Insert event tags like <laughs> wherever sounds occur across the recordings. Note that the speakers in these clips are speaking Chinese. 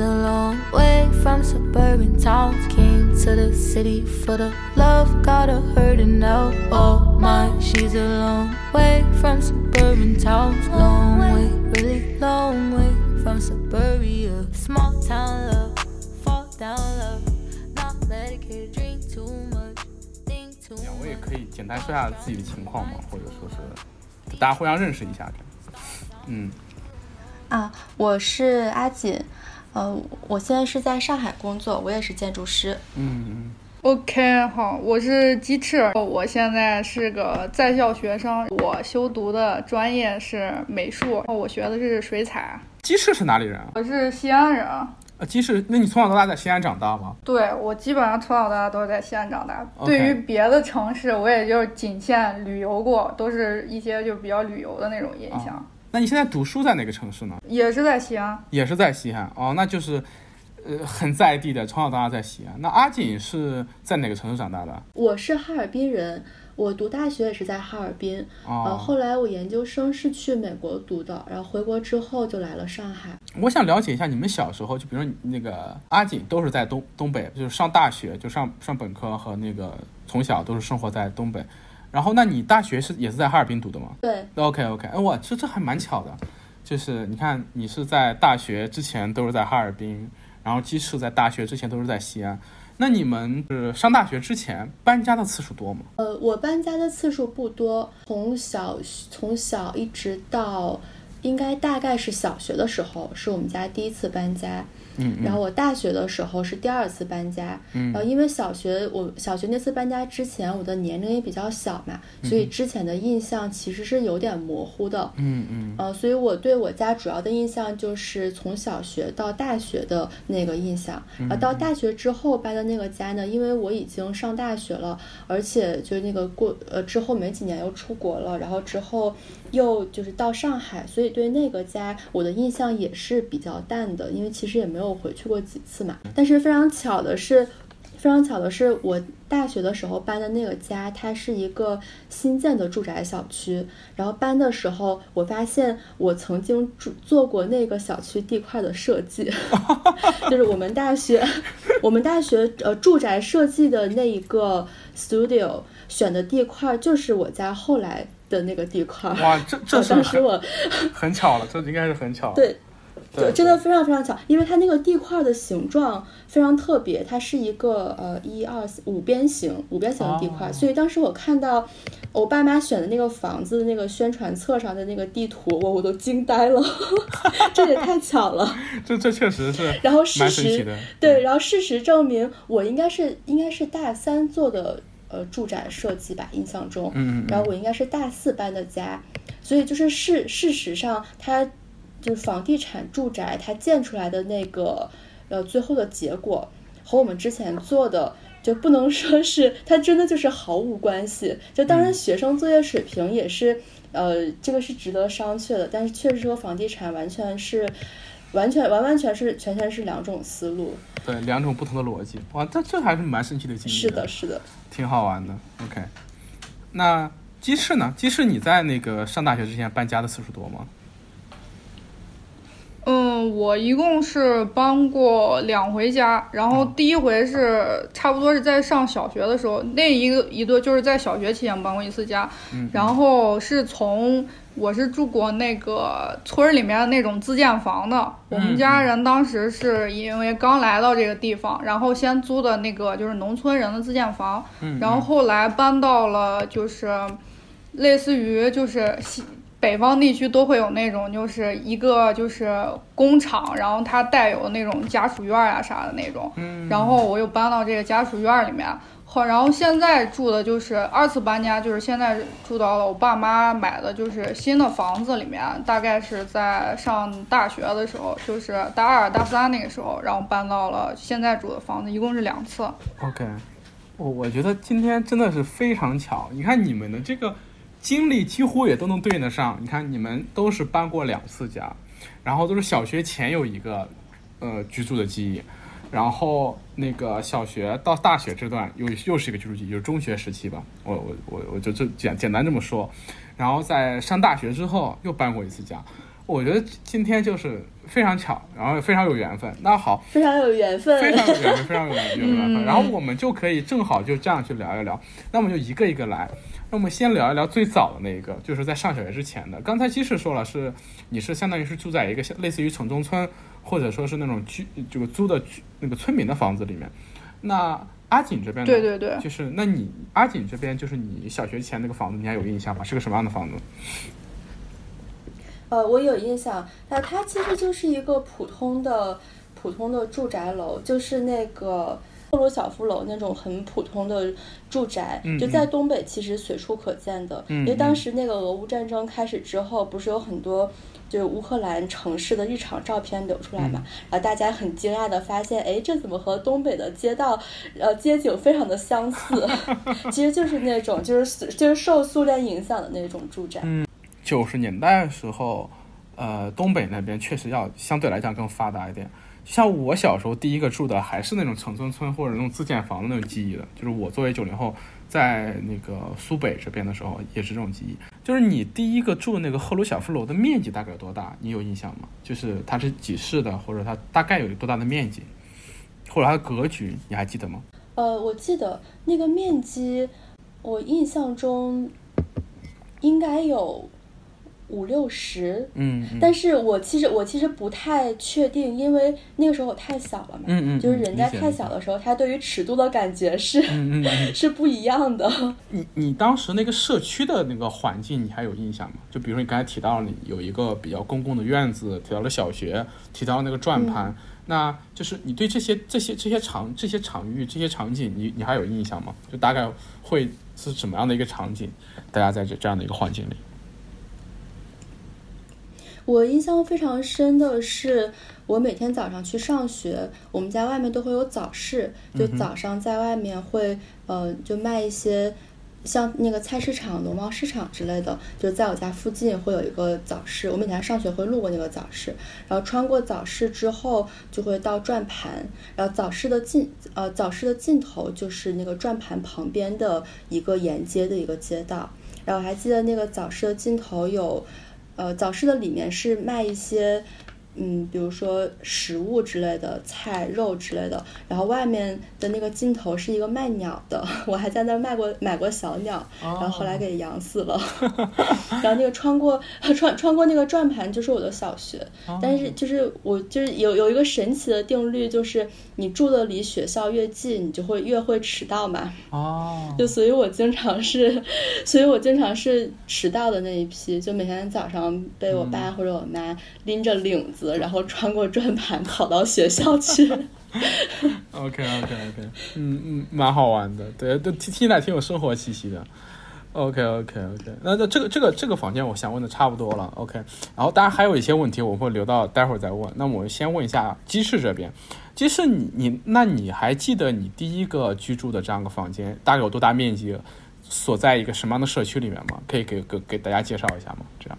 a long way from suburban towns. Came to the city for the love, got her hurting now. Oh my, she's a long way from suburban towns. Long way, really long way from suburbia. Small town love, fall down love. Not medicated, drink too much, think too much. 我也可以简单说下自己的情况吗？或者说是大家互相认识一下这样。嗯，啊，我是阿锦，呃，我现在是在上海工作，我也是建筑师。嗯嗯 OK，好，我是鸡翅，我现在是个在校学生，我修读的专业是美术，我学的是水彩，鸡翅是哪里人啊？我是西安人。啊，鸡翅，那你从小到大在西安长大吗？对我基本上从小到大都是在西安长大。对于别的城市，我也就是仅限旅游过，都是一些就比较旅游的那种印象。那你现在读书在哪个城市呢？也是在西安，也是在西安哦，那就是，呃，很在地的，从小到大在西安。那阿锦是在哪个城市长大的？我是哈尔滨人，我读大学也是在哈尔滨，呃，哦，后来我研究生是去美国读的，然后回国之后就来了上海。我想了解一下你们小时候，就比如说你那个阿锦都是在东东北，就是上大学就上上本科和那个从小都是生活在东北。然后，那你大学是也是在哈尔滨读的吗对，？OK OK，哎，哇，这这还蛮巧的，就是你看你是在大学之前都是在哈尔滨，然后鸡翅在大学之前都是在西安。那你们是上大学之前搬家的次数多吗？呃，我搬家的次数不多，从小从小一直到应该大概是小学的时候，是我们家第一次搬家。嗯然后我大学的时候是第二次搬家，嗯。然后因为小学我小学那次搬家之前我的年龄也比较小嘛，所以之前的印象其实是有点模糊的，嗯嗯。呃，所以我对我家主要的印象就是从小学到大学的那个印象。而到大学之后搬的那个家呢，因为我已经上大学了，而且就是那个过呃之后没几年又出国了，然后之后又就是到上海，所以对那个家我的印象也是比较淡的，因为其实也没有回去过几次嘛。但是非常巧的是。非常巧的是，我大学的时候搬的那个家，它是一个新建的住宅小区。然后搬的时候，我发现我曾经住做过那个小区地块的设计，<laughs> 就是我们大学，我们大学呃住宅设计的那一个 studio 选的地块，就是我家后来的那个地块。哇，这这当时我很巧了，这应该是很巧。对，对真的非常非常巧，因为它那个地块的形状非常特别，它是一个呃一二四五边形五边形的地块，哦所以当时我看到我爸妈选的那个房子的那个宣传册上的那个地图，我我都惊呆了，<laughs> 这也太巧了。<laughs> 这这确实是然后事实。对，然后事实证明我应该是应该是大三做的呃住宅设计吧，印象中，嗯然后我应该是大四搬的家，所以就是事事实上它就是房地产住宅它建出来的那个呃最后的结果和我们之前做的。就不能说是它真的就是毫无关系，就当嗯然学生作业水平也是，呃，这个是值得商榷的，但是确实和房地产完全是，完全完完全是全全是两种思路。对，两种不同的逻辑。哇，这这还是蛮神奇的经历。是的，，是的。挺好玩的。OK，那鸡翅呢？鸡翅你在那个上大学之前搬家的次数多吗？嗯，我一共是搬过两回家，然后第一回是差不多是在上小学的时候，那一个一对就是在小学期间搬过一次家，然后是从我是住过那个村儿里面的那种自建房的，我们家人当时是因为刚来到这个地方，然后先租的那个就是农村人的自建房，然后后来搬到了就是类似于就是西。北方地区都会有那种，就是一个就是工厂，然后它带有那种家属院啊啥的那种。嗯，然后我又搬到这个家属院里面，好然后现在住的就是二次搬家，就是现在住到了我爸妈买的就是新的房子里面，大概是在上大学的时候，就是大二大三那个时候，然后搬到了现在住的房子，一共是两次。OK，我我觉得今天真的是非常巧。你看你们的这个经历几乎也都能对应得上。你看你们都是搬过两次家，然后都是小学前有一个呃居住的记忆，然后那个小学到大学这段又又是一个居住期，就是中学时期吧。我我我我就这简简单这么说。然后在上大学之后又搬过一次家。我觉得今天就是非常巧，然后非常有缘分。那好，非常有缘分，非常有缘分，非常有缘分。<laughs> 然后我们就可以正好就这样去聊一聊。那我们就一个一个来。那我们先聊一聊最早的那一个，就是在上小学之前的。刚才其实说了，是你是相当于是住在一个像类似于城中村，或者说是那种居这个租的那个村民的房子里面。那阿锦这边，对对对，就是那你阿锦这边就是你小学前那个房子，你还有印象吗？是个什么样的房子？呃，我有印象，那它其实就是一个普通的普通的住宅楼，就是那个赫鲁晓夫楼那种很普通的住宅，就在东北其实随处可见的。因为当时那个俄乌战争开始之后，不是有很多就是乌克兰城市的日常照片流出来嘛？然后大家很惊讶的发现，哎，这怎么和东北的街道呃街景非常的相似？<laughs> 其实就是那种就是就是受苏联影响的那种住宅。嗯九十年代的时候，呃，东北那边确实要相对来讲更发达一点。像我小时候第一个住的还是那种城中村或者那种自建房的那种记忆的，就是我作为九零后在那个苏北这边的时候也是这种记忆。就是你第一个住那个赫鲁晓夫楼的面积大概有多大？你有印象吗？就是它是几室的，或者它大概有多大的面积，或者它的格局，你还记得吗？呃，我记得那个面积，我印象中应该有。五六十，嗯，但是我其实我其实不太确定，因为那个时候我太小了嘛，嗯嗯，就是人在太小的时候，他对于尺度的感觉是，嗯嗯，<laughs> 是不一样的。你你当时那个社区的那个环境，你还有印象吗？就比如说你刚才提到了你有一个比较公共的院子，提到了小学，提到了那个转盘，那就是你对这些这些这些场这些场域这些场景，你你还有印象吗？就大概会是什么样的一个场景？大家在这这样的一个环境里。我印象非常深的是，我每天早上去上学，我们家外面都会有早市，就早上在外面会，呃，就卖一些像那个菜市场、农贸市场之类的，就在我家附近会有一个早市，我每天上学会路过那个早市，然后穿过早市之后就会到转盘，然后早市的尽，呃，早市的尽头就是那个转盘旁边的一个沿街的一个街道，然后我还记得那个早市的尽头有。呃，早市的里面是卖一些。嗯，比如说食物之类的菜、肉之类的，然后外面的那个尽头是一个卖鸟的，<laughs> 我还在那儿卖过买过小鸟，然后后来给养死了。<laughs> 然后那个穿过穿穿过那个转盘就是我的小学，但是就是我就是有有一个神奇的定律，就是你住的离学校越近，你就会越会迟到嘛。哦，就所以我经常是，<laughs> 所以我经常是迟到的那一批，就每天早上被我爸或者我妈拎着领子。然后穿过转盘跑到学校去。<laughs> OK OK OK，嗯嗯，蛮好玩的，对，都听起来挺有生活气息的。OK OK OK，那那这个这个这个房间我想问的差不多了。OK，然后当然还有一些问题我会留到待会儿再问。那我们先问一下鸡翅这边，鸡翅你你那你还记得你第一个居住的这样个房间大概有多大面积，所在一个什么样的社区里面吗？可以给给给大家介绍一下吗？这样。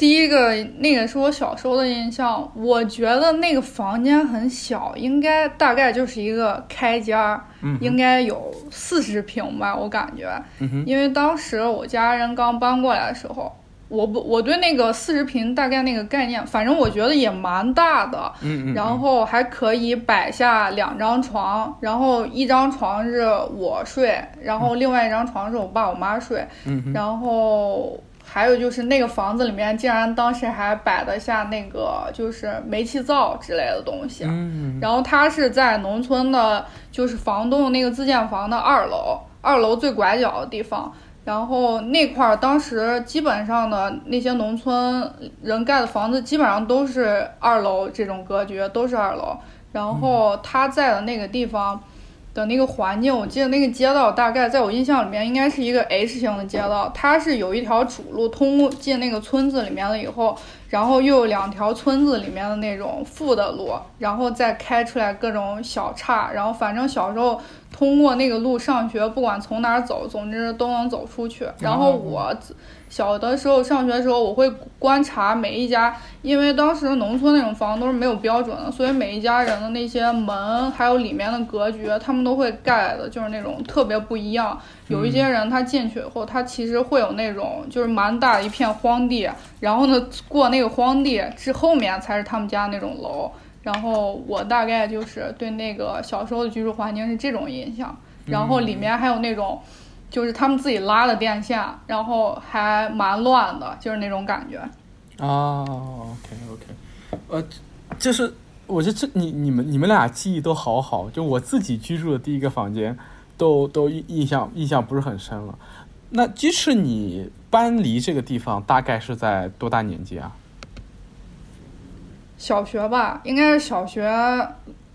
第一个那个是我小时候的印象，我觉得那个房间很小，应该大概就是一个开间儿，应该有四十平吧，我感觉。因为当时我家人刚搬过来的时候，我不我对那个四十平大概那个概念，反正我觉得也蛮大的。然后还可以摆下两张床，然后一张床是我睡，然后另外一张床是我爸我妈睡。然后。还有就是那个房子里面竟然当时还摆得下那个就是煤气灶之类的东西，然后他是在农村的，就是房东那个自建房的二楼，二楼最拐角的地方，然后那块儿当时基本上的那些农村人盖的房子基本上都是二楼这种格局，都是二楼，然后他在的那个地方。的那个环境，我记得那个街道大概在我印象里面应该是一个 H 型的街道，它是有一条主路通进那个村子里面了以后，然后又有两条村子里面的那种副的路，然后再开出来各种小岔，然后反正小时候通过那个路上学，不管从哪儿走，总之都能走出去。然后我小的时候上学的时候，我会观察每一家，因为当时农村那种房都是没有标准的，所以每一家人的那些门还有里面的格局，他们都会盖的，就是那种特别不一样。有一些人他进去以后，他其实会有那种就是蛮大一片荒地，然后呢过那个荒地之后面才是他们家那种楼。然后我大概就是对那个小时候的居住环境是这种印象，然后里面还有那种。就是他们自己拉的电线，然后还蛮乱的，就是那种感觉。哦，OK OK，呃，就是我觉得这你你们你们俩记忆都好好，就我自己居住的第一个房间，都都印象印象不是很深了。那即使你搬离这个地方，大概是在多大年纪啊？小学吧，应该是小学。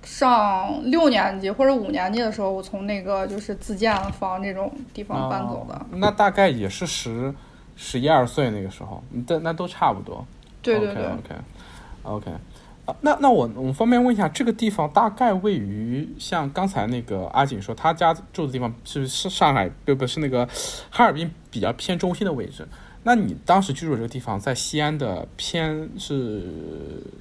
上六年级或者五年级的时候，我从那个就是自建房这种地方搬走的。那大概也是十十一二岁那个时候，那那都差不多。对对对。OK，OK，OK。啊，那那我我方便问一下，这个地方大概位于像刚才那个阿锦说他家住的地方，是是上海，不不是那个哈尔滨比较偏中心的位置。那你当时居住这个地方在西安的偏是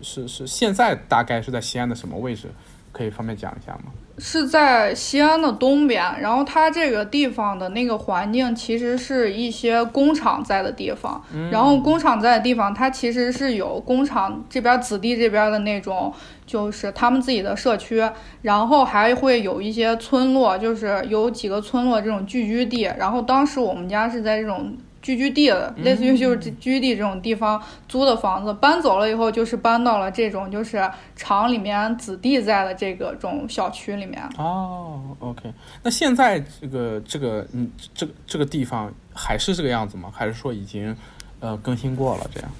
是是现在大概是在西安的什么位置？可以方便讲一下吗？是在西安的东边，然后它这个地方的那个环境其实是一些工厂在的地方，然后工厂在的地方，它其实是有工厂这边子弟这边的那种，就是他们自己的社区，然后还会有一些村落，就是有几个村落这种聚居地，然后当时我们家是在这种。聚居地的，类似于就是聚居地这种地方租的房子，搬走了以后就是搬到了这种就是厂里面子弟在的这个种小区里面。哦，OK，那现在这个这个嗯这个这个地方还是这个样子吗？还是说已经呃更新过了这样？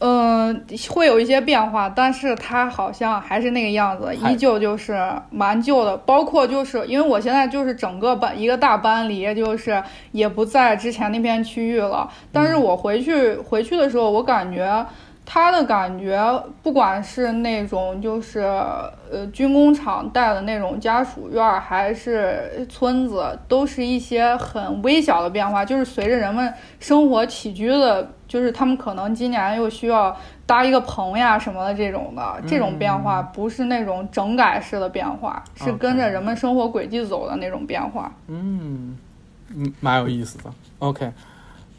嗯，会有一些变化，但是它好像还是那个样子，依旧就是蛮旧的。包括就是因为我现在就是整个班一个大班里，就是也不在之前那片区域了。但是我回去回去的时候，我感觉它的感觉，不管是那种就是呃军工厂带的那种家属院，还是村子，都是一些很微小的变化，就是随着人们生活起居的。就是他们可能今年又需要搭一个棚呀什么的这种的，这种变化不是那种整改式的变化，是跟着人们生活轨迹走的那种变化。嗯，嗯，蛮有意思的。OK，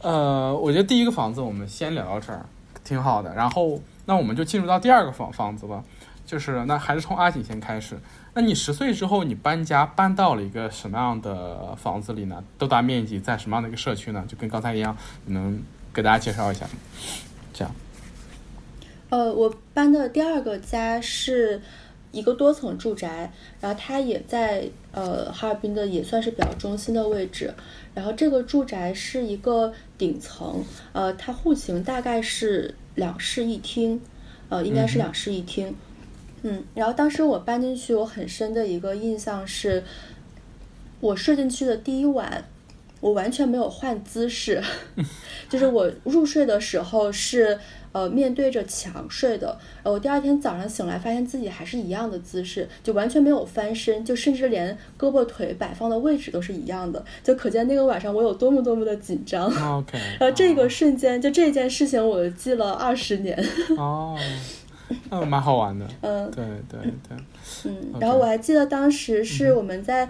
呃，我觉得第一个房子我们先聊到这儿，挺好的。然后那我们就进入到第二个房房子吧，就是那还是从阿锦先开始。那你十岁之后你搬家搬到了一个什么样的房子里呢？多大面积，在什么样的一个社区呢？就跟刚才一样，你能。给大家介绍一下，这样。呃，我搬的第二个家是一个多层住宅，然后它也在呃哈尔滨的也算是比较中心的位置。然后这个住宅是一个顶层，呃，它户型大概是两室一厅，呃，应该是两室一厅。嗯，然后当时我搬进去，我很深的一个印象是，我睡进去的第一晚。我完全没有换姿势，<laughs> 就是我入睡的时候是呃面对着墙睡的，呃我第二天早上醒来发现自己还是一样的姿势，就完全没有翻身，就甚至连胳膊腿摆放的位置都是一样的，就可见那个晚上我有多么多么的紧张。<laughs> OK，然后这个瞬间就这件事情我记了二十年。<laughs> 哦，嗯，蛮好玩的。嗯，对对对。嗯，然后我还记得当时是我们在。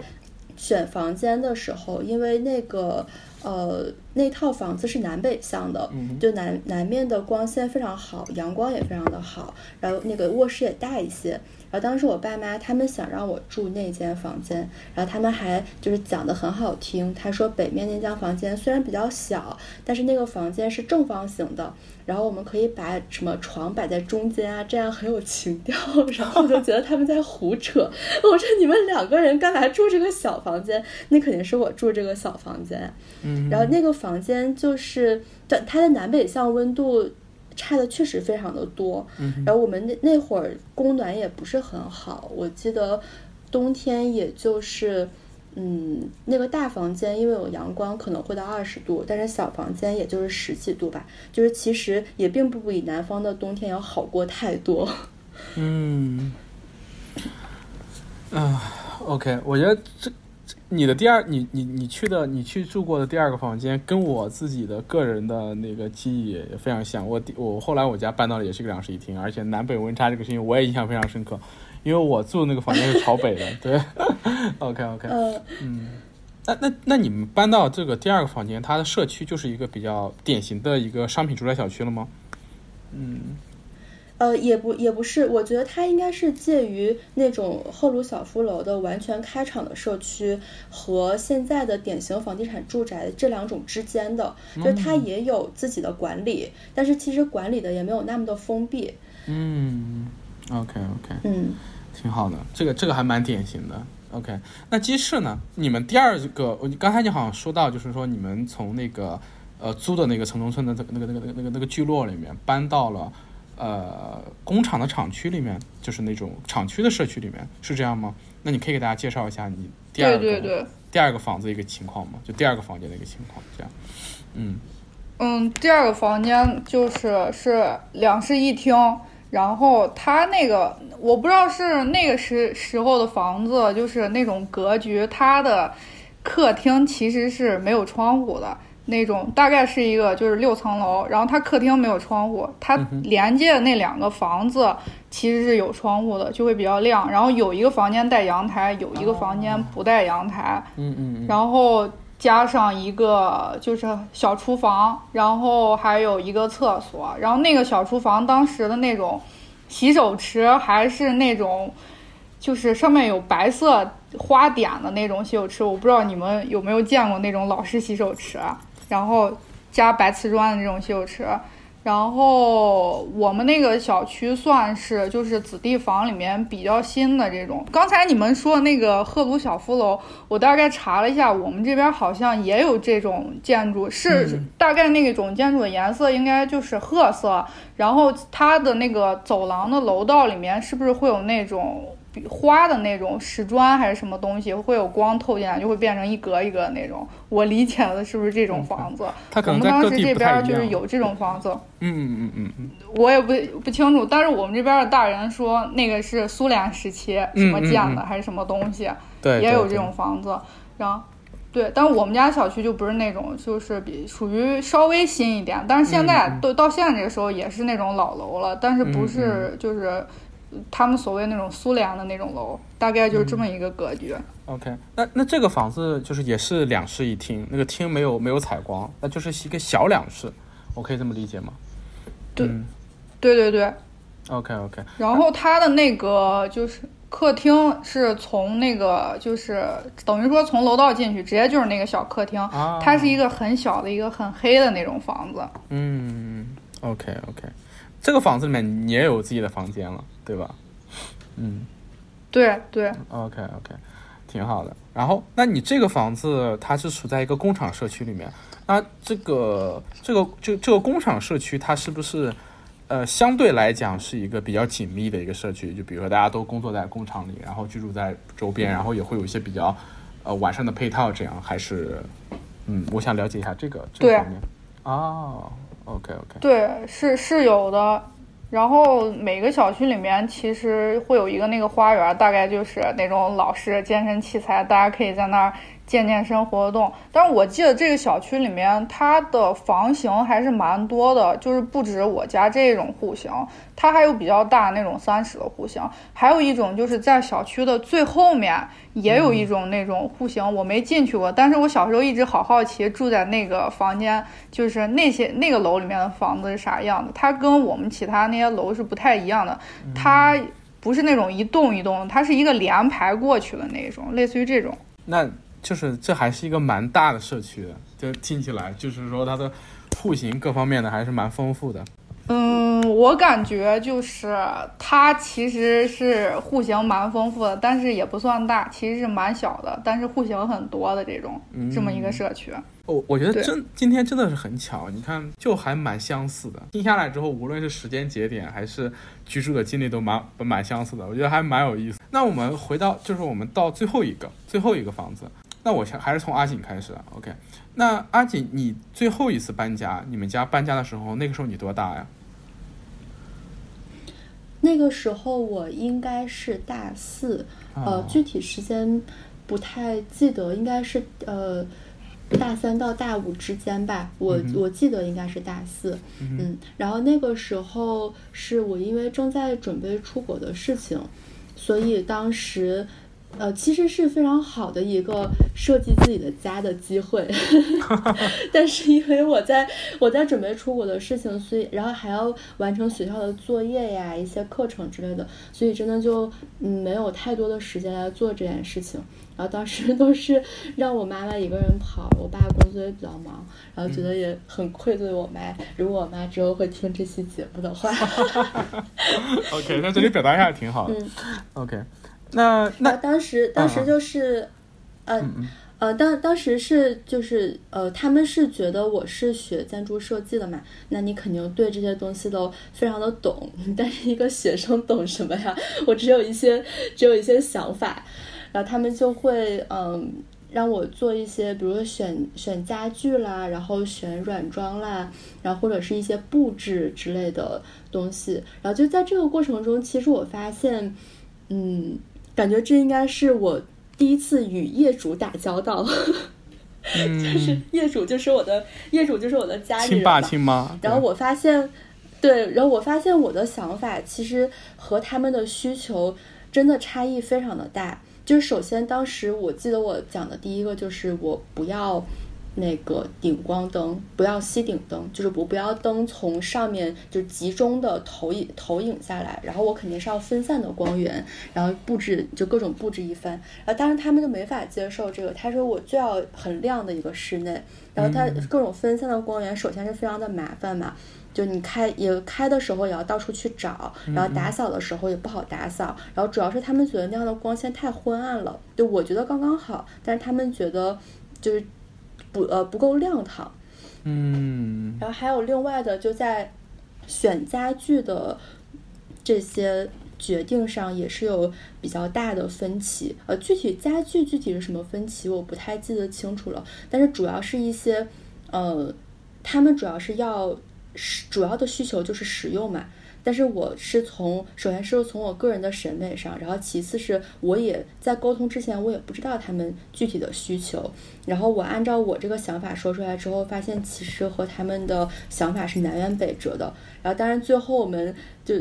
选房间的时候，因为那个呃那套房子是南北向的，就南南面的光线非常好，阳光也非常的好，然后那个卧室也大一些。然后当时我爸妈他们想让我住那间房间，然后他们还就是讲的很好听，他说北面那间房间虽然比较小，但是那个房间是正方形的，然后我们可以把什么床摆在中间啊，这样很有情调。<laughs> 然后我就觉得他们在胡扯，<laughs> 我说你们两个人干嘛住这个小房间？那肯定是我住这个小房间。嗯，然后那个房间就是它，它的南北向温度。差的确实非常的多，然后我们那那会儿供暖也不是很好，我记得冬天也就是，嗯，那个大房间因为有阳光可能会到二十度，但是小房间也就是十几度吧，就是其实也并不比南方的冬天要好过太多。<laughs> 嗯，啊 OK，我觉得这这你的第二，你你你去的你去住过的第二个房间，跟我自己的个人的那个记忆也非常像。我第我后来我家搬到了也是个两室一厅，而且南北温差这个事情我也印象非常深刻，因为我住的那个房间是朝北的。对，<laughs> OK OK，呃，嗯，那那那你们搬到这个第二个房间，它的社区就是一个比较典型的一个商品住宅小区了吗？嗯呃，也不也不是，我觉得它应该是介于那种赫鲁晓夫楼的完全开敞的社区和现在的典型房地产住宅这两种之间的，就是它也有自己的管理，但是其实管理的也没有那么的封闭。嗯，OK OK，嗯，挺好的，这个这个还蛮典型的。OK，那鸡翅呢？你们第二个，我刚才你好像说到，就是说你们从那个呃租的那个城中村的这个那个那个那个那个那个聚落里面搬到了呃工厂的厂区里面，就是那种厂区的社区里面，是这样吗？那你可以给大家介绍一下你第二个对对对，第二个房子一个情况吗？就第二个房间的一个情况，这样。嗯嗯，第二个房间就是是两室一厅，然后它那个我不知道是那个时时候的房子，就是那种格局，它的客厅其实是没有窗户的那种，大概是一个就是六层楼，然后它客厅没有窗户，它连接的那两个房子其实是有窗户的，就会比较亮，然后有一个房间带阳台，有一个房间不带阳台，嗯嗯嗯。然后加上一个就是小厨房，然后还有一个厕所，然后那个小厨房当时的那种洗手池还是那种，就是上面有白色花点的那种洗手池，我不知道你们有没有见过那种老式洗手池，啊然后加白瓷砖的这种洗手池。然后我们那个小区算是就是子弟房里面比较新的这种。刚才你们说的那个赫鲁晓夫楼，我大概查了一下，我们这边好像也有这种建筑，是嗯大概那种建筑的颜色应该就是褐色，然后它的那个走廊的楼道里面是不是会有那种比花的那种石砖还是什么东西，会有光透进来，就会变成一格一格的那种？我理解的是不是这种房子？<laughs> 它可我们当时这边就是。有这种房子。嗯嗯嗯嗯嗯。我也不不清楚，但是我们这边的大人说那个是苏联时期什么建的，还是什么东西，也有这种房子。然后，对，但是我们家小区就不是那种，就是比属于稍微新一点，但是现在嗯嗯都、到现在这个时候也是那种老楼了，但是不是就是他们所谓那种苏联的那种楼，大概就是这么一个格局。OK，那那这个房子就是也是两室一厅，那个厅没有没有采光，那就是一个小两室，我可以这么理解吗？对嗯对对对，，OK OK，然后它的那个就是客厅是从那个就是等于说从楼道进去，直接就是那个小客厅。啊，它是一个很小的一个很黑的那种房子。嗯，OK OK，这个房子里面你也有自己的房间了，对吧？嗯对对，，OK OK，挺好的。然后，那你这个房子它是处在一个工厂社区里面，那这个这个这这个工厂社区它是不是？呃，相对来讲是一个比较紧密的一个社区，就比如说大家都工作在工厂里，然后居住在周边，然后也会有一些比较呃完善的配套，这样还是嗯，我想了解一下这个这个方面。哦，OK OK，对，是是有的。然后每个小区里面其实会有一个那个花园，大概就是那种老式健身器材，大家可以在那儿健健身活动。但是我记得这个小区里面它的房型还是蛮多的，就是不止我家这种户型，它还有比较大那种三室的户型，还有一种就是在小区的最后面也有一种那种户型，我没进去过，但是我小时候一直好好奇住在那个房间，就是那些那个楼里面的房子是啥样的，它跟我们其他那些楼是不太一样的，它不是那种一栋一栋的，它是一个连排过去的那种，类似于这种。那就是这还是一个蛮大的社区的，就听起来就是说它的户型各方面的还是蛮丰富的。嗯，我感觉就是它其实是户型蛮丰富的，但是也不算大，其实是蛮小的，但是户型很多的这种、这么一个社区。哦，我觉得真今天真的是很巧，你看就还蛮相似的。听下来之后，无论是时间节点还是居住的经历都蛮蛮相似的，我觉得还蛮有意思。那我们回到就是我们到最后一个最后一个房子，那我先还是从阿锦开始啊。OK，那阿锦，你最后一次搬家，你们家搬家的时候，那个时候你多大呀？那个时候我应该是大四，呃，具体时间不太记得，应该是呃大三到大五之间吧。我我记得应该是大四，嗯，然后那个时候是我因为正在准备出国的事情，所以当时。呃，其实是非常好的一个设计自己的家的机会，<laughs> 但是因为我在我在准备出国的事情，所以然后还要完成学校的作业呀、一些课程之类的，所以真的就嗯没有太多的时间来做这件事情。然后当时都是让我妈妈一个人跑，我爸工作也比较忙，然后觉得也很愧对我妈。如果我妈之后会听这期节目的话，<laughs> <laughs> OK，那这里表达一下挺好的，OK。那那当时当时就是，嗯呃当当时是就是呃他们是觉得我是学建筑设计的嘛，那你肯定对这些东西都非常的懂，但是一个学生懂什么呀？我只有一些只有一些想法，然后他们就会嗯让我做一些，比如说选选家具啦，然后选软装啦，然后或者是一些布置之类的东西，然后就在这个过程中，其实我发现嗯。感觉这应该是我第一次与业主打交道，<laughs> 就是业主就是我的业主就是我的家里人，亲爸亲妈。然后我发现，对，然后我发现我的想法其实和他们的需求真的差异非常的大。就是首先当时我记得我讲的第一个就是我不要。那个顶光灯不要吸顶灯，就是不不要灯从上面就集中的投影投影下来，然后我肯定是要分散的光源，然后布置就各种布置一番。然后当然他们就没法接受这个，他说我就要很亮的一个室内，然后它各种分散的光源，首先是非常的麻烦嘛，就你开也开的时候也要到处去找，然后打扫的时候也不好打扫，然后主要是他们觉得那样的光线太昏暗了，就我觉得刚刚好，但是他们觉得就是。不呃不够亮堂，嗯，然后还有另外的就在选家具的这些决定上也是有比较大的分歧，呃具体家具具体是什么分歧我不太记得清楚了，但是主要是一些呃他们主要是要主要的需求就是实用嘛。但是我是从，首先是从我个人的审美上，然后其次是我也在沟通之前，我也不知道他们具体的需求，然后我按照我这个想法说出来之后，发现其实和他们的想法是南辕北辙的，然后当然最后我们就。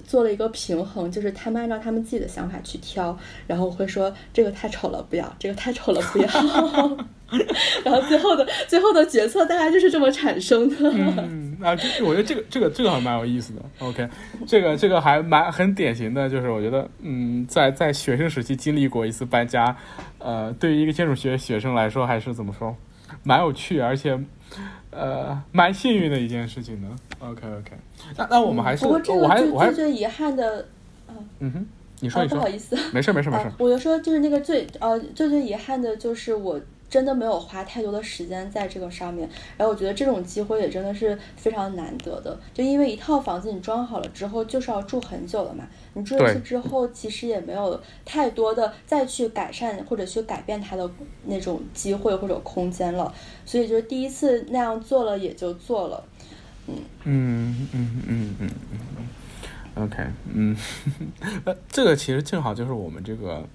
做了一个平衡，就是他们按照他们自己的想法去挑，然后我会说这个太丑了不要，这个太丑了不要，<laughs> 然后最后的最后的决策大概就是这么产生的。嗯，啊，我觉得这个这个这个还蛮有意思的。OK，这个这个还蛮很典型的，就是我觉得嗯，在在学生时期经历过一次搬家，呃，对于一个建筑学学生来说，还是怎么说，蛮有趣，而且。呃，蛮幸运的一件事情呢。OK OK，那那我们还是，不过这个最最最遗憾的，嗯哼，你说你说，不好意思，没事没事没事。我就说就是那个最呃最最遗憾的就是我。真的没有花太多的时间在这个上面，然后我觉得这种机会也真的是非常难得的。就因为一套房子你装好了之后就是要住很久了嘛，你住进去之后其实也没有太多的再去改善或者去改变它的那种机会或者空间了，所以就是第一次那样做了也就做了，嗯嗯嗯嗯嗯，OK，嗯，<laughs> 呃，这个其实正好就是我们这个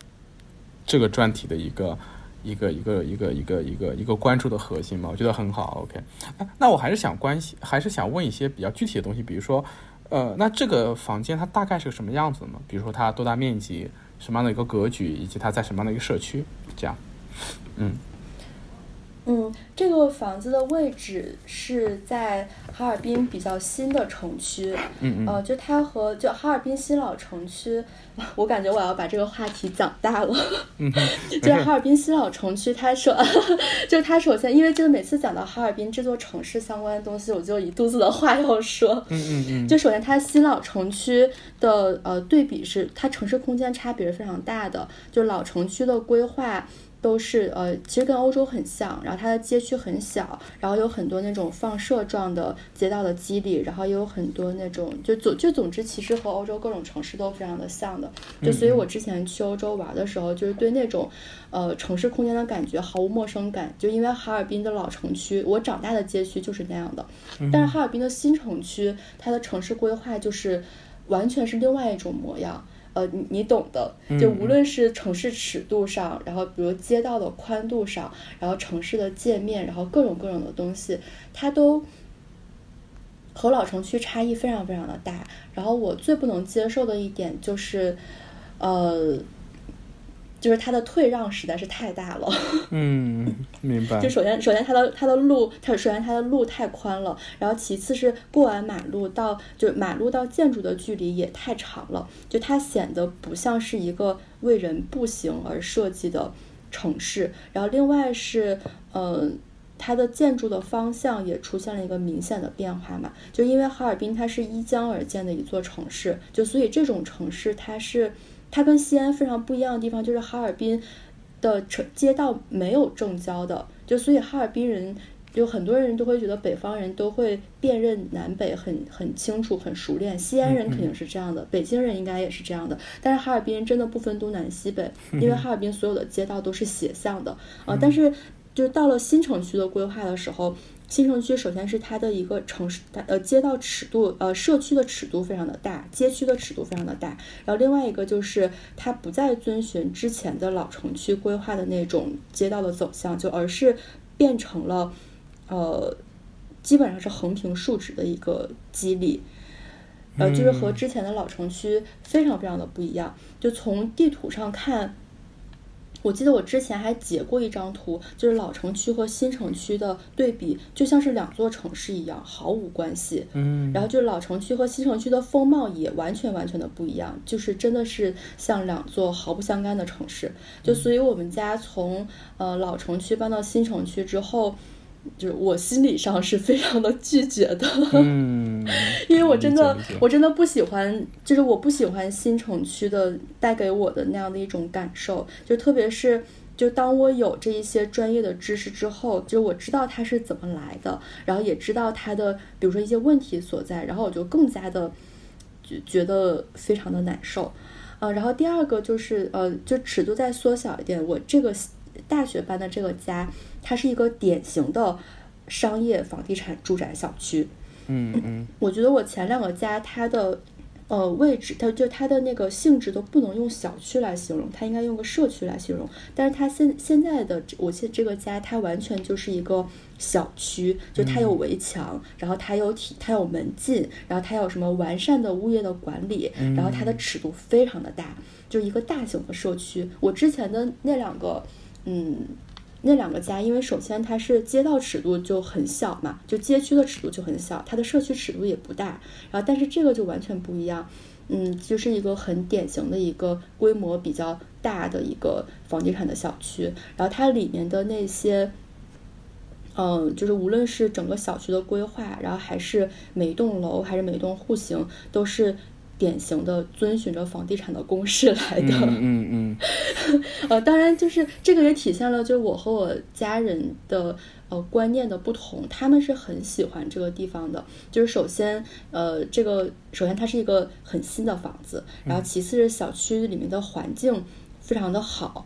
这个专题的一个。一个一个一个一个一个一个关注的核心嘛，我觉得很好。OK，那我还是想关心，还是想问一些比较具体的东西，比如说，呃，那这个房间它大概是个什么样子呢？比如说它多大面积，什么样的一个格局，以及它在什么样的一个社区？这样，嗯。嗯，这个房子的位置是在哈尔滨比较新的城区。嗯嗯。呃，就它和就哈尔滨新老城区，<laughs> 我感觉我要把这个话题讲大了。嗯就是哈尔滨新老城区，它首 <laughs> 就是它首先，因为就是每次讲到哈尔滨这座城市相关的东西，我就一肚子的话要说。嗯嗯嗯。就首先它新老城区的呃对比是，它城市空间差别是非常大的。就老城区的规划。都是呃，其实跟欧洲很像，然后它的街区很小，然后有很多那种放射状的街道的肌理，然后也有很多那种就总就总之，其实和欧洲各种城市都非常的像的。就所以我之前去欧洲玩的时候，就是对那种呃城市空间的感觉毫无陌生感，就因为哈尔滨的老城区，我长大的街区就是那样的。但是哈尔滨的新城区，它的城市规划就是完全是另外一种模样。呃，你你懂的，就无论是城市尺度上，然后比如街道的宽度上，然后城市的界面，然后各种各种的东西，它都和老城区差异非常非常的大。然后我最不能接受的一点就是，呃。就是它的退让实在是太大了。<laughs> 嗯，明白。就首先，首先它的它的路，它首先它的路太宽了，然后其次是过完马路到就马路到建筑的距离也太长了，就它显得不像是一个为人步行而设计的城市。然后另外是，嗯，它的建筑的方向也出现了一个明显的变化嘛，就因为哈尔滨它是依江而建的一座城市，就所以这种城市它是。它跟西安非常不一样的地方就是哈尔滨的城街道没有正交的，就所以哈尔滨人有很多人都会觉得北方人都会辨认南北很很清楚很熟练，西安人肯定是这样的，北京人应该也是这样的，但是哈尔滨人真的不分东南西北，<laughs> 因为哈尔滨所有的街道都是斜向的。啊，但是就是到了新城区的规划的时候。新城区首先是它的一个城市，呃，街道尺度，呃，社区的尺度非常的大，街区的尺度非常的大。然后另外一个就是它不再遵循之前的老城区规划的那种街道的走向，就而是变成了，呃，基本上是横平竖直的一个肌理，呃，就是和之前的老城区非常非常的不一样。就从地图上看。我记得我之前还截过一张图，就是老城区和新城区的对比，就像是两座城市一样，毫无关系。嗯，然后就是老城区和新城区的风貌也完全完全的不一样，就是真的是像两座毫不相干的城市。就所以我们家从呃老城区搬到新城区之后。就是我心理上是非常的拒绝的，嗯，<laughs> 因为我真的我真的不喜欢，就是我不喜欢新城区的带给我的那样的一种感受，就特别是就当我有这一些专业的知识之后，就我知道它是怎么来的，然后也知道它的比如说一些问题所在，然后我就更加的觉觉得非常的难受，呃，然后第二个就是呃，就尺度再缩小一点，我这个。大学班的这个家，它是一个典型的商业房地产住宅小区。嗯嗯，<clears throat> 我觉得我前两个家它的呃位置，它就它的那个性质都不能用小区来形容，它应该用个社区来形容。但是它现现在的我现这个家，它完全就是一个小区，就它有围墙，然后它有体，它有门禁，然后它有什么完善的物业的管理，然后它的尺度非常的大，就是一个大型的社区。我之前的那两个。嗯，那两个家，因为首先它是街道尺度就很小嘛，就街区的尺度就很小，它的社区尺度也不大。然后，但是这个就完全不一样，嗯，就是一个很典型的一个规模比较大的一个房地产的小区。然后它里面的那些，嗯，就是无论是整个小区的规划，然后还是每栋楼，还是每栋户型，都是。典型的遵循着房地产的公式来的，嗯嗯，<laughs> 呃，当然就是这个也体现了，就是我和我家人的呃观念的不同，他们是很喜欢这个地方的。就是首先，呃，这个首先它是一个很新的房子，然后其次是小区里面的环境非常的好。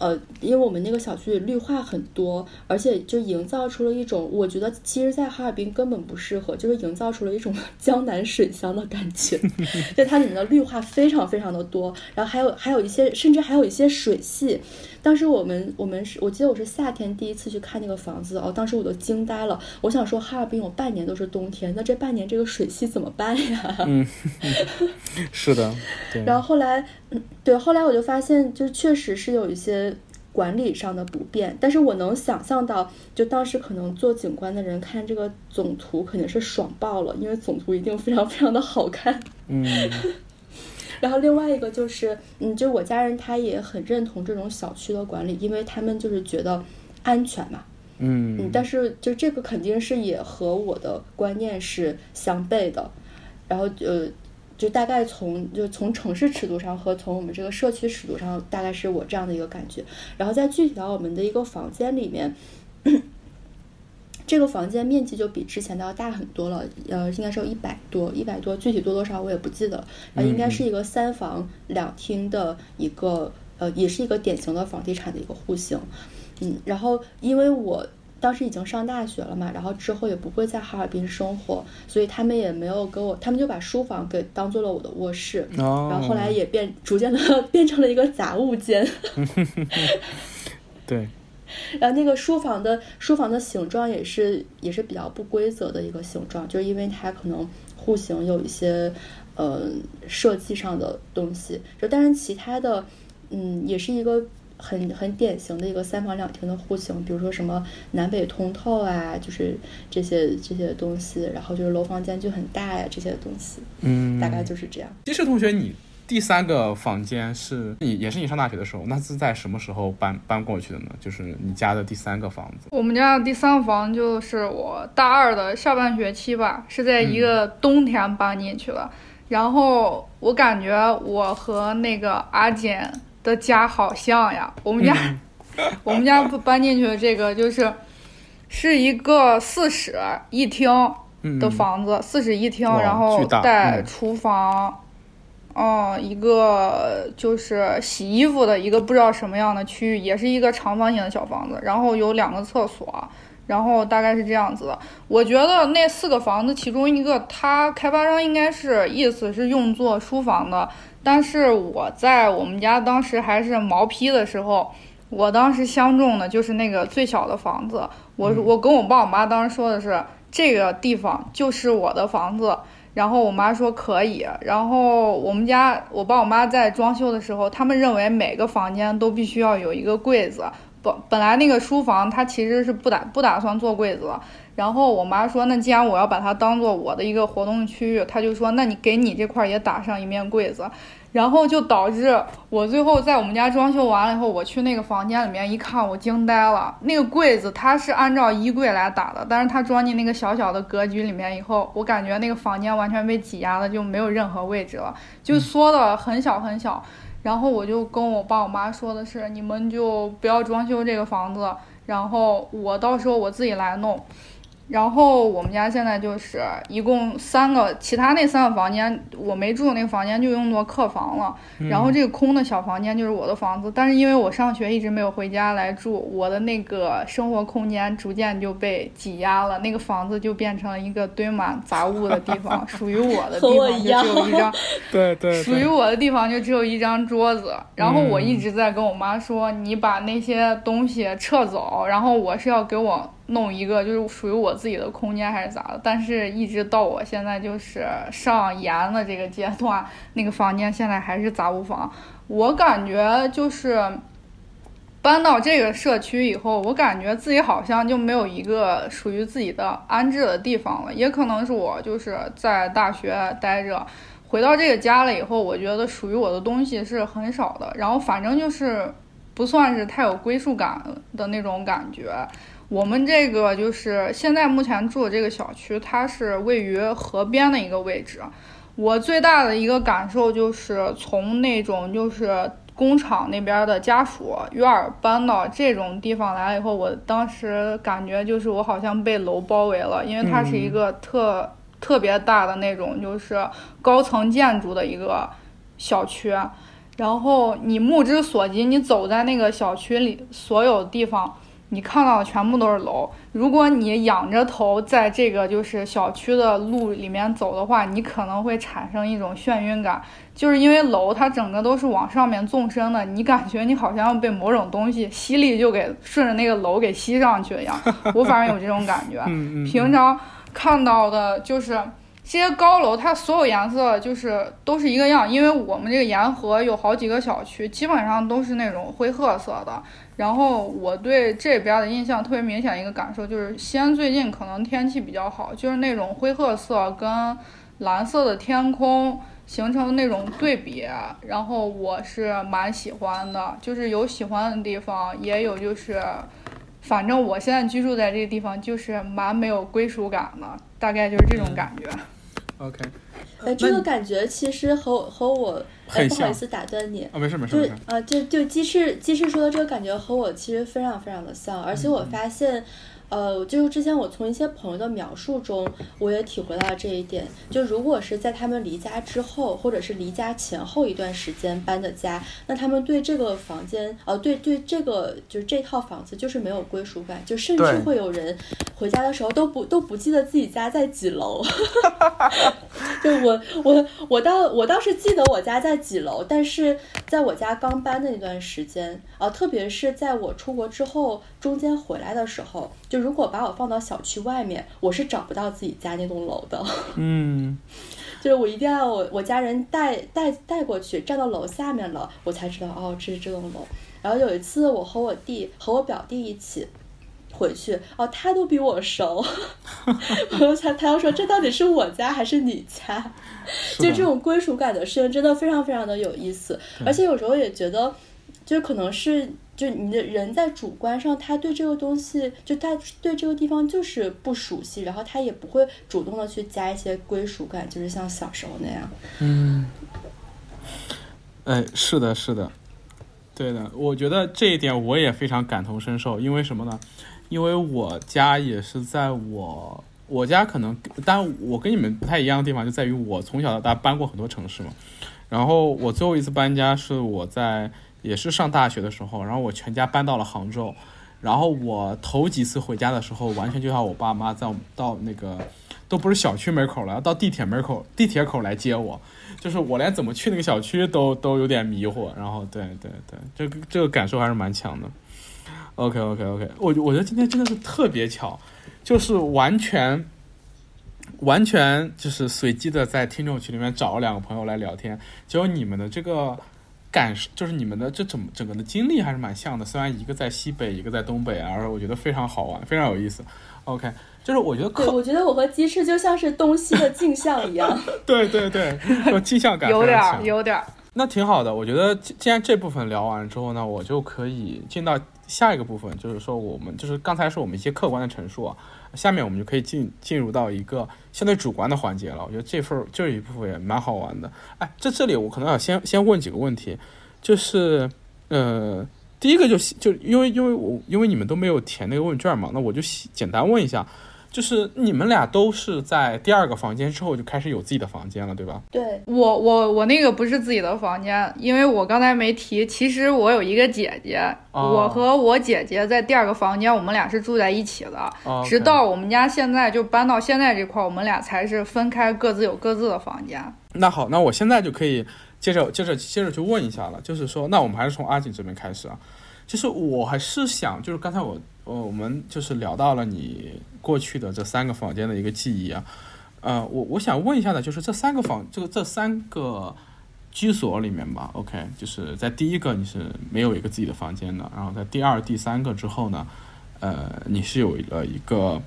呃，因为我们那个小区里绿化很多，而且就营造出了一种，我觉得其实，在哈尔滨根本不适合，就是营造出了一种 <laughs> 江南水乡的感觉。<laughs> 就它里面的绿化非常非常的多，然后还有还有一些，甚至还有一些水系。当时我们我们是我记得我是夏天第一次去看那个房子哦，当时我都惊呆了。我想说哈尔滨有半年都是冬天，那这半年这个水系怎么办呀？嗯，<laughs> 是的。对然后后来，对，后来我就发现，就确实是有一些管理上的不便。但是我能想象到，就当时可能做景观的人看这个总图肯定是爽爆了，因为总图一定非常非常的好看。嗯。然后另外一个就是，嗯，就我家人他也很认同这种小区的管理，因为他们就是觉得安全嘛。嗯嗯，但是就这个肯定是也和我的观念是相悖的。然后呃，就大概从就从城市尺度上和从我们这个社区尺度上，大概是我这样的一个感觉。然后再具体到我们的一个房间里面。这个房间面积就比之前的要大很多了，呃，应该是有一百多，一百多，具体多多少我也不记得了。呃，应该是一个三房两厅的一个，呃，也是一个典型的房地产的一个户型。嗯，然后因为我当时已经上大学了嘛，然后之后也不会在哈尔滨生活，所以他们也没有给我，他们就把书房给当做了我的卧室，哦然后后来也变逐渐的 <laughs> 变成了一个杂物间。<laughs> 对，然后那个书房的书房的形状也是也是比较不规则的一个形状，就是因为它可能户型有一些呃设计上的东西，就但是其他的嗯也是一个很很典型的一个三房两厅的户型，比如说什么南北通透啊，就是这些这些东西，然后就是楼房间距很大呀这些东西，嗯，大概就是这样。其实同学，你第三个房间是你也是你上大学的时候，那是在什么时候搬搬过去的呢？就是你家的第三个房子。我们家的第三个房就是我大二的下半学期吧，是在一个冬天搬进去的。然后我感觉我和那个阿简的家好像呀，我们家、<laughs> 我们家搬进去的这个就是是一个四室一厅嗯的房子，四室一厅，然后带厨房。嗯，一个就是洗衣服的一个不知道什么样的区域，也是一个长方形的小房子，然后有两个厕所，然后大概是这样子的。我觉得那四个房子其中一个，它开发商应该是意思是用作书房的，但是我在我们家当时还是毛坯的时候，我当时相中的就是那个最小的房子。我我跟我爸我妈当时说的是，这个地方就是我的房子。然后我妈说可以，然后我们家我爸我妈在装修的时候，他们认为每个房间都必须要有一个柜子。本本来那个书房它其实是不打不打算做柜子了，然后我妈说，那既然我要把它当做我的一个活动区域，她就说，那你给你这块也打上一面柜子，然后就导致我最后在我们家装修完了以后，我去那个房间里面一看，我惊呆了。那个柜子它是按照衣柜来打的，但是它装进那个小小的格局里面以后，我感觉那个房间完全被挤压的就没有任何位置了，就缩的很小很小。然后我就跟我爸我妈说的是，你们就不要装修这个房子，然后我到时候我自己来弄。然后我们家现在就是一共三个，其他那三个房间我没住的那个房间就用作客房了。然后这个空的小房间就是我的房子，但是因为我上学一直没有回家来住，我的那个生活空间逐渐就被挤压了，那个房子就变成了一个堆满杂物的地方，<laughs> 属于我的地方就只有一张。对对属于我的地方就只有一张桌子，然后我一嗯直在跟我妈说，你把那些东西撤走，然后我是要给我弄一个就是属于我自己的空间还是咋的，但是一直到我现在就是上研的这个阶段，那个房间现在还是杂物房，我感觉就是。搬到这个社区以后，我感觉自己好像就没有一个属于自己的安置的地方了。也可能是我就是在大学待着，回到这个家了以后，我觉得属于我的东西是很少的。然后反正就是不算是太有归属感的那种感觉。我们这个就是现在目前住的这个小区，它是位于河边的一个位置。我最大的一个感受就是从那种就是工厂那边的家属院儿搬到这种地方来了以后，我当时感觉就是我好像被楼包围了，因为它是一个特、特别大的那种就是高层建筑的一个小区，然后你目之所及，你走在那个小区里所有地方。你看到的全部都是楼。如果你仰着头在这个就是小区的路里面走的话，你可能会产生一种眩晕感，就是因为楼它整个都是往上面纵深的，你感觉你好像要被某种东西吸力就给顺着那个楼给吸上去一样。<laughs> 我反正有这种感觉。平常看到的就是这些高楼，它所有颜色就是都是一个样，因为我们这个沿河有好几个小区，基本上都是那种灰褐色的。然后我对这边的印象特别明显一个感受就是，西安最近可能天气比较好，就是那种灰褐色跟蓝色的天空形成那种对比，然后我是蛮喜欢的，就是有喜欢的地方，也有就是，反正我现在居住在这个地方就是蛮没有归属感的，大概就是这种感觉。OK，哎，这个感觉其实和和我很像不好意思打断你，啊，没事没事啊，就就鸡翅鸡翅说的这个感觉和我其实非常非常的像，而且我嗯。发现。呃，就是之前我从一些朋友的描述中，我也体会到了这一点。就如果是在他们离家之后，或者是离家前后一段时间搬的家，那他们对这个房间，呃，对对这个就是这套房子就是没有归属感，就甚至会有人回家的时候都不都不记得自己家在几楼。<laughs> 就我我我倒我倒是记得我家在几楼，但是在我家刚搬的那段时间，啊，特别是在我出国之后中间回来的时候，就如果把我放到小区外面，我是找不到自己家那栋楼的。嗯，<laughs> 就是我一定要我我家人带带带过去，站到楼下面了，我才知道哦，这是这栋楼。然后有一次我和我弟和我表弟一起回去，哦，他都比我熟，<laughs> 他他要说这到底是我家还是你家？就这种归属感的事情真的非常非常的有意思，而且有时候也觉得，就可能是就你的人在主观上，他对这个东西，就他对这个地方就是不熟悉，然后他也不会主动的去加一些归属感，就是像小时候那样。嗯，哎，是的，是的，对的，我觉得这一点我也非常感同身受，因为什么呢？因为我家也是在我我家可能，但我跟你们不太一样的地方就在于我从小到大搬过很多城市嘛。然后我最后一次搬家是我在也是上大学的时候，然后我全家搬到了杭州。然后我头几次回家的时候，完全就像我爸妈在到那个都不是小区门口了，要到地铁门口地铁口来接我，就是我连怎么去那个小区都都有点迷糊。然后对对对，这个这个感受还是蛮强的。OK OK OK，我我觉得今天真的是特别巧，就是完全完全就是随机的在听众群里面找了两个朋友来聊天，结果你们的这个感受，就是你们的这整整个的经历还是蛮像的，虽然一个在西北，一个在东北，而我觉得非常好玩，非常有意思。OK，就是我觉得对，客我觉得我和鸡翅就像是东西的镜像一样。<laughs> 对对对，<laughs> 有镜像感有点有点儿。那挺好的，我觉得既既然这部分聊完之后呢，我就可以进到下一个部分，就是说我们就是刚才是我们一些客观的陈述啊，下面我们就可以进进入到一个相对主观的环节了。我觉得这份这一部分也蛮好玩的。哎，在这里我可能要先先问几个问题，就是呃，第一个就就因为因为我因为你们都没有填那个问卷嘛，那我就简单问一下。就是你们俩都是在第二个房间之后就开始有自己的房间了，对吧？对，我我我那个不是自己的房间，因为我刚才没提，其实我有一个姐姐，哦我和我姐姐在第二个房间，我们俩是住在一起的，哦直到我们家现在就搬到现在这块儿，我们俩才是分开，各自有各自的房间。那好，那我现在就可以接着接着接着去问一下了，就是说，那我们还是从阿锦这边开始啊。就是我还是想，就是刚才我呃我们就是聊到了你过去的这三个房间的一个记忆啊，呃，我我想问一下呢，就是这三个房这个这三个居所里面吧，OK，就是在第一个你是没有一个自己的房间的，然后在第二、第三个之后呢，呃，你是有了一个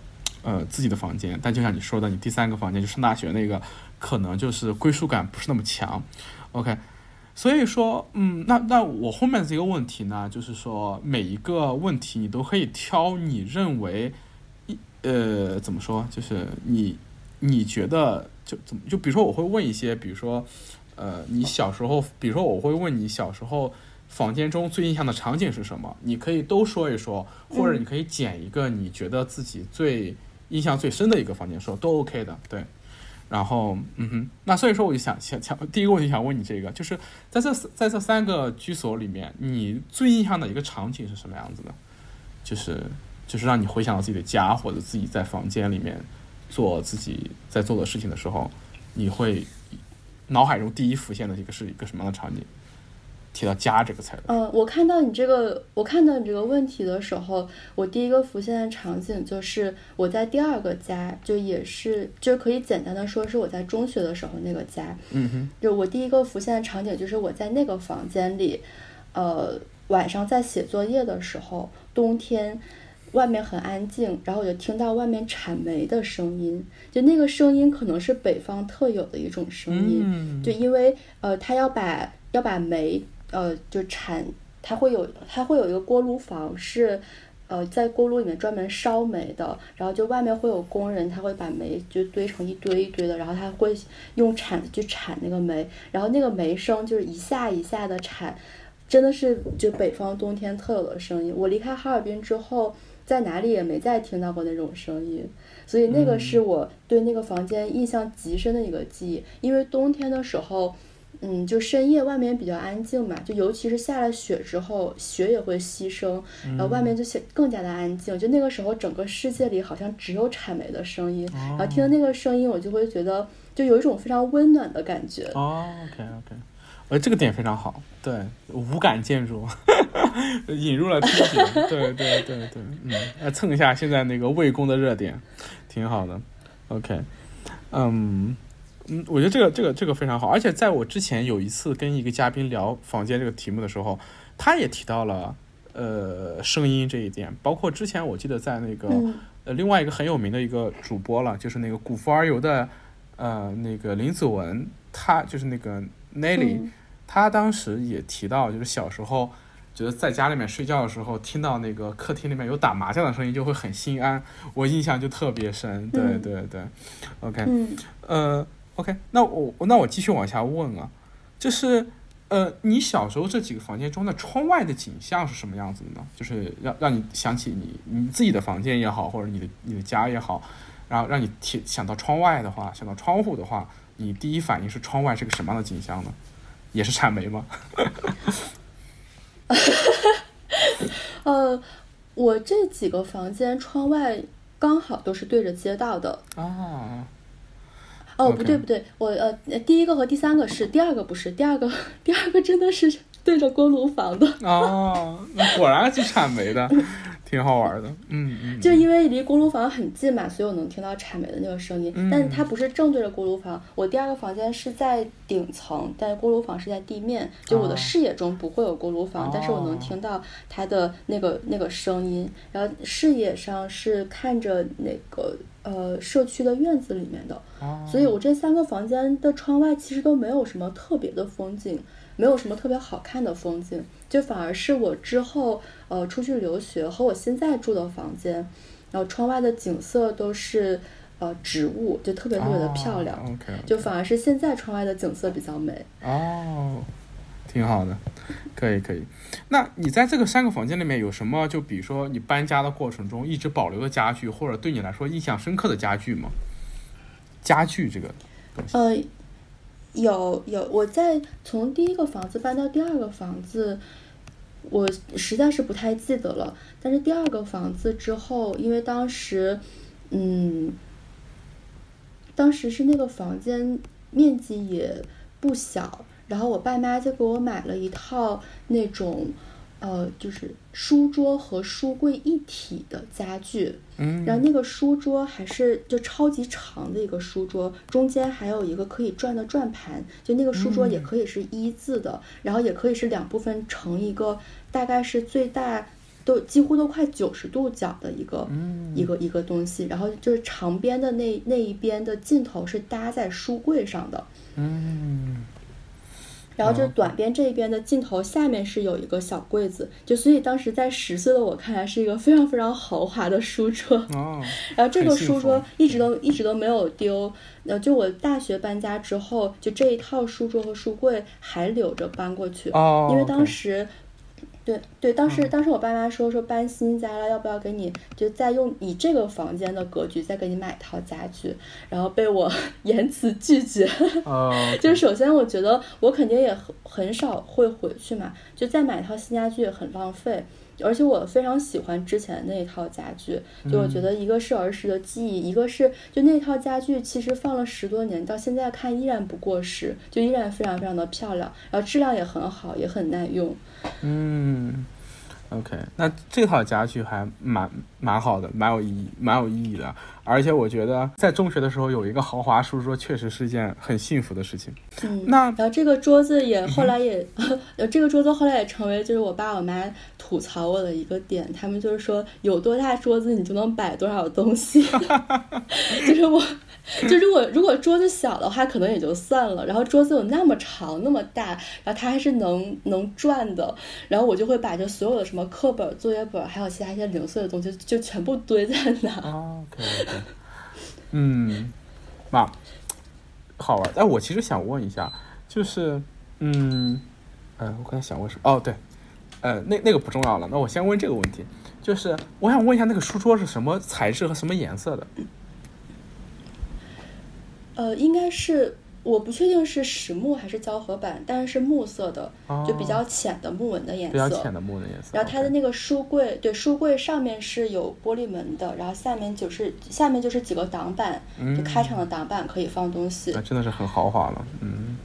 呃自己的房间，但就像你说的，你第三个房间就上大学那个，可能就是归属感不是那么强，OK。所以说，嗯，那那我后面这个问题呢，就是说每一个问题你都可以挑你认为，呃怎么说，就是你你觉得就怎么就比如说我会问一些，比如说呃你小时候，比如说我会问你小时候房间中最印象的场景是什么，你可以都说一说，或者你可以捡一个你觉得自己最印象最深的一个房间说，都 OK 的，对。然后，嗯哼，那所以说我就想想想，第一个问题想问你这个，就是在这在这三个居所里面，你最印象的一个场景是什么样子的？就是就是让你回想到自己的家，或者自己在房间里面做自己在做的事情的时候，你会脑海中第一浮现的一个是一个什么样的场景？提到家这个词儿，嗯，我看到你这个，我看到你这个问题的时候，我第一个浮现的场景就是我在第二个家，就也是就可以简单的说是我在中学的时候那个家，嗯哼，就我第一个浮现的场景就是我在那个房间里，呃，晚上在写作业的时候，冬天。外面很安静，然后我就听到外面铲煤的声音，就那个声音可能是北方特有的一种声音，嗯就因为呃，他要把要把煤呃就铲，他会有他会有一个锅炉房是呃，在锅炉里面专门烧煤的，然后就外面会有工人，他会把煤就堆成一堆一堆的，然后他会用铲子去铲那个煤，然后那个煤声就是一下一下的铲，真的是就北方冬天特有的声音。我离开哈尔滨之后，在哪里也没再听到过那种声音，所以那个是我对那个房间印象极深的一个记忆，因为冬天的时候。嗯，就深夜外面比较安静嘛，就尤其是下了雪之后，雪也会牺牲，然后外面就更加的安静。就那个时候，整个世界里好像只有铲煤的声音，然后听到那个声音，我就会觉得就有一种非常温暖的感觉。哦，OK OK，呃，这个点非常好，对，无感建筑引入了听觉，对对对对，嗯，来蹭一下现在那个魏公的热点，挺好的，OK，嗯。嗯，我觉得这个这个这个非常好，而且在我之前有一次跟一个嘉宾聊房间这个题目的时候，他也提到了呃声音这一点，包括之前我记得在那个呃另外一个很有名的一个主播了，就是那个古风而游的呃那个林子文，他就是那个 Nelly，他当时也提到，就是小时候觉得在家里面睡觉的时候，听到那个客厅里面有打麻将的声音就会很心安，我印象就特别深。对对对，OK，呃。OK，那我那我继续往下问啊，就是呃，你小时候这几个房间中的窗外的景象是什么样子的呢？就是让让你想起你你自己的房间也好，或者你的你的家也好，然后让你提想到窗外的话，想到窗户的话，你第一反应是窗外是个什么样的景象呢？也是产煤吗？<laughs> 呃，我这几个房间窗外刚好都是对着街道的哦。哦，不对不对，我呃，第一个和第三个是，第二个不是，第二个第二个真的是对着锅炉房的。哦，那果然是产煤的。挺好玩的，嗯嗯，就因为离锅炉房很近嘛，所以我能听到铲煤的那个声音。但是它不是正对着锅炉房，我第二个房间是在顶层，但是锅炉房是在地面，就我的视野中不会有锅炉房，但是我能听到它的那个那个声音。然后视野上是看着那个呃社区的院子里面的，所以我这三个房间的窗外其实都没有什么特别的风景。没有什么特别好看的风景，就反而是我之后呃出去留学和我现在住的房间，然后窗外的景色都是呃植物，就特别特别的漂亮。OK，就反而是现在窗外的景色比较美。哦，挺好的，可以可以。那你在这个三个房间里面有什么？就比如说你搬家的过程中一直保留的家具，或者对你来说印象深刻的家具吗？家具这个东西。呃。有有，我在从第一个房子搬到第二个房子，我实在是不太记得了。但是第二个房子之后，因为当时，嗯，当时是那个房间面积也不小，然后我爸妈就给我买了一套那种。呃，就是书桌和书柜一体的家具，嗯，然后那个书桌还是就超级长的一个书桌，中间还有一个可以转的转盘，就那个书桌也可以是一字的，然后也可以是两部分成一个，大概是最大都几乎都快九十度角的一个，一个一个东西，然后就是长边的那那一边的尽头是搭在书柜上的，嗯。然后就是短边这一边的尽头下面是有一个小柜子，就所以当时在十岁的我看来是一个非常非常豪华的书桌。哦，<laughs> 然后这个书桌一直都一直都没有丢，呃，就我大学搬家之后，就这一套书桌和书柜还留着搬过去。哦，因为当时。对对，当时当时我爸妈说说搬新家了，要不要给你就再用你这个房间的格局再给你买一套家具，然后被我 <laughs> 严词拒绝。就首先我觉得我肯定也很很少会回去嘛，就再买一套新家具也很浪费。而且我非常喜欢之前那一套家具，就我觉得一个是儿时的记忆，一个是就那套家具其实放了十多年，到现在看依然不过时，就依然非常非常的漂亮，然后质量也很好，也很耐用。嗯。OK，那这套家具还蛮蛮好的，蛮有意义，蛮有意义的。而且我觉得在中学的时候有一个豪华书桌，确实是一件很幸福的事情。嗯，那然后这个桌子也后来也，<laughs> 这个桌子后来也成为就是我爸我妈吐槽我的一个点，他们就是说有多大桌子你就能摆多少东西，<laughs> <laughs> 就是我。<laughs> 就如果如果桌子小的话，可能也就算了。然后桌子有那么长那么大，然后它还是能能转的。然后我就会把这所有的什么课本、作业本，还有其他一些零碎的东西，就全部堆在那。，OK OK，嗯，那好玩。哎，我其实想问一下，就是，嗯，呃，我刚才想问什么？哦，对，呃，那那个不重要了。那我先问这个问题，就是我想问一下，那个书桌是什么材质和什么颜色的？呃，应该是我不确定是实木还是胶合板，但是是木色的，就比较浅的木纹的颜色。哦比较浅的木的颜色。然后它的那个书柜，对，书柜上面是有玻璃门的，然后下面就是下面就是几个挡板，就开场的挡板可以放东西那。真的是很豪华了，嗯。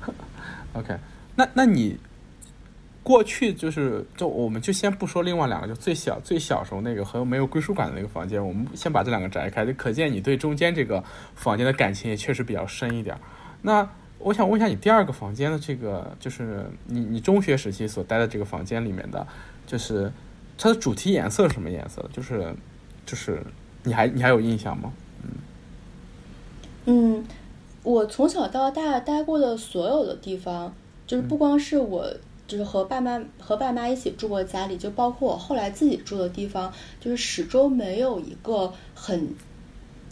<laughs> OK，那那你过去就是就我们就先不说另外两个，就最小最小时候那个和没有归属感的那个房间，我们先把这两个摘开，就可见你对中间这个房间的感情也确实比较深一点。那我想问一下，你第二个房间的这个，就是你你中学时期所待的这个房间里面的，就是它的主题颜色是什么颜色的？就是就是你还你还有印象吗？嗯嗯，我从小到大待过的所有的地方，就是不光是我，就是和爸妈和爸妈一起住过家里，就包括我后来自己住的地方，就是始终没有一个很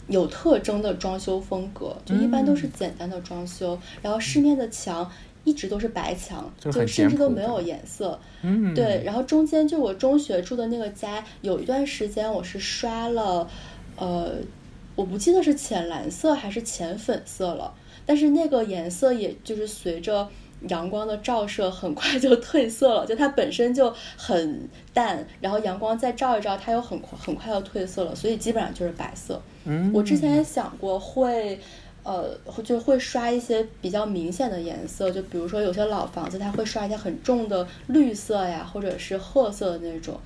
有特征的装修风格，就一般都是简单的装修，然后市面的墙。一直都是白墙，就就甚至都没有颜色。嗯，对，然后中间就我中学住的那个家，有一段时间我是刷了，呃，我不记得是浅蓝色还是浅粉色了，但是那个颜色也就是随着阳光的照射很快就褪色了，<laughs> 就它本身就很淡，然后阳光再照一照，它又很快很快就褪色了，所以基本上就是白色。嗯，我之前也想过会，呃，就会刷一些比较明显的颜色，就比如说有些老房子它会刷一些很重的绿色呀，或者是褐色的那种。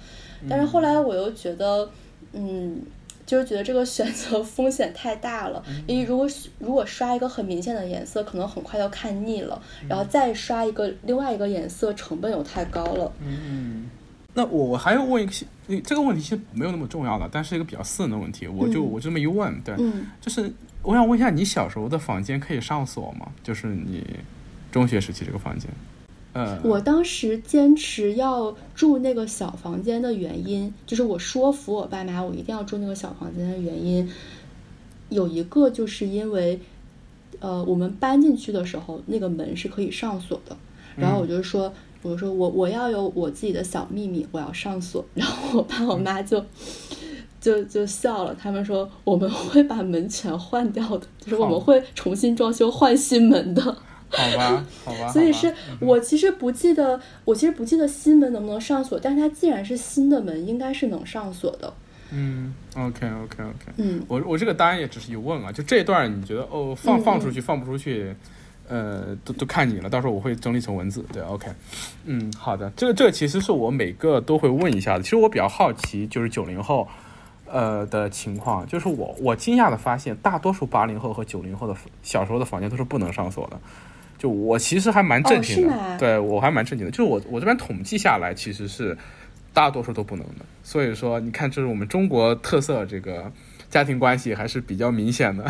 但是后来我又觉得，嗯，就是觉得这个选择 <laughs> 风险太大了，因为如果如果刷一个很明显的颜色，可能很快要看腻了，然后再刷一个另外一个颜色，成本又太高了。嗯，那我我还要问一个你，这个问题其实没有那么重要的，但是一个比较私人的问题，我就、嗯我就这么一问，对，嗯，就是我想问一下，你小时候的房间可以上锁吗？就是你中学时期这个房间，呃，我当时坚持要住那个小房间的原因，就是我说服我爸妈，我一定要住那个小房间的原因，有一个就是因为，呃，我们搬进去的时候，那个门是可以上锁的，然后我就说，我说我我要有我自己的小秘密，我要上锁，然后我爸我妈就。就就笑了，他们说我们会把门全换掉的，就是我们会重新装修换新门的。好吧，好吧，所以是我其实不记得，我其实不记得新门能不能上锁，但是它既然是新的门，应该是能上锁的。嗯，OK OK OK，嗯。我我这个当然也只是一问啊，就这一段你觉得哦放嗯放出去放不出去，呃，都都看你了，到时候我会整理成文字，对，OK，嗯，好的，这个这个其实是我每个都会问一下的，其实我比较好奇就是九零后。呃的情况，就是我我惊讶的发现，大多数八零后和九零后的小时候的房间都是不能上锁的，就我其实还蛮正经的，哦对我还蛮正经的，就是我我这边统计下来，其实是大多数都不能的。所以说，你看，这是我们中国特色，这个家庭关系还是比较明显的。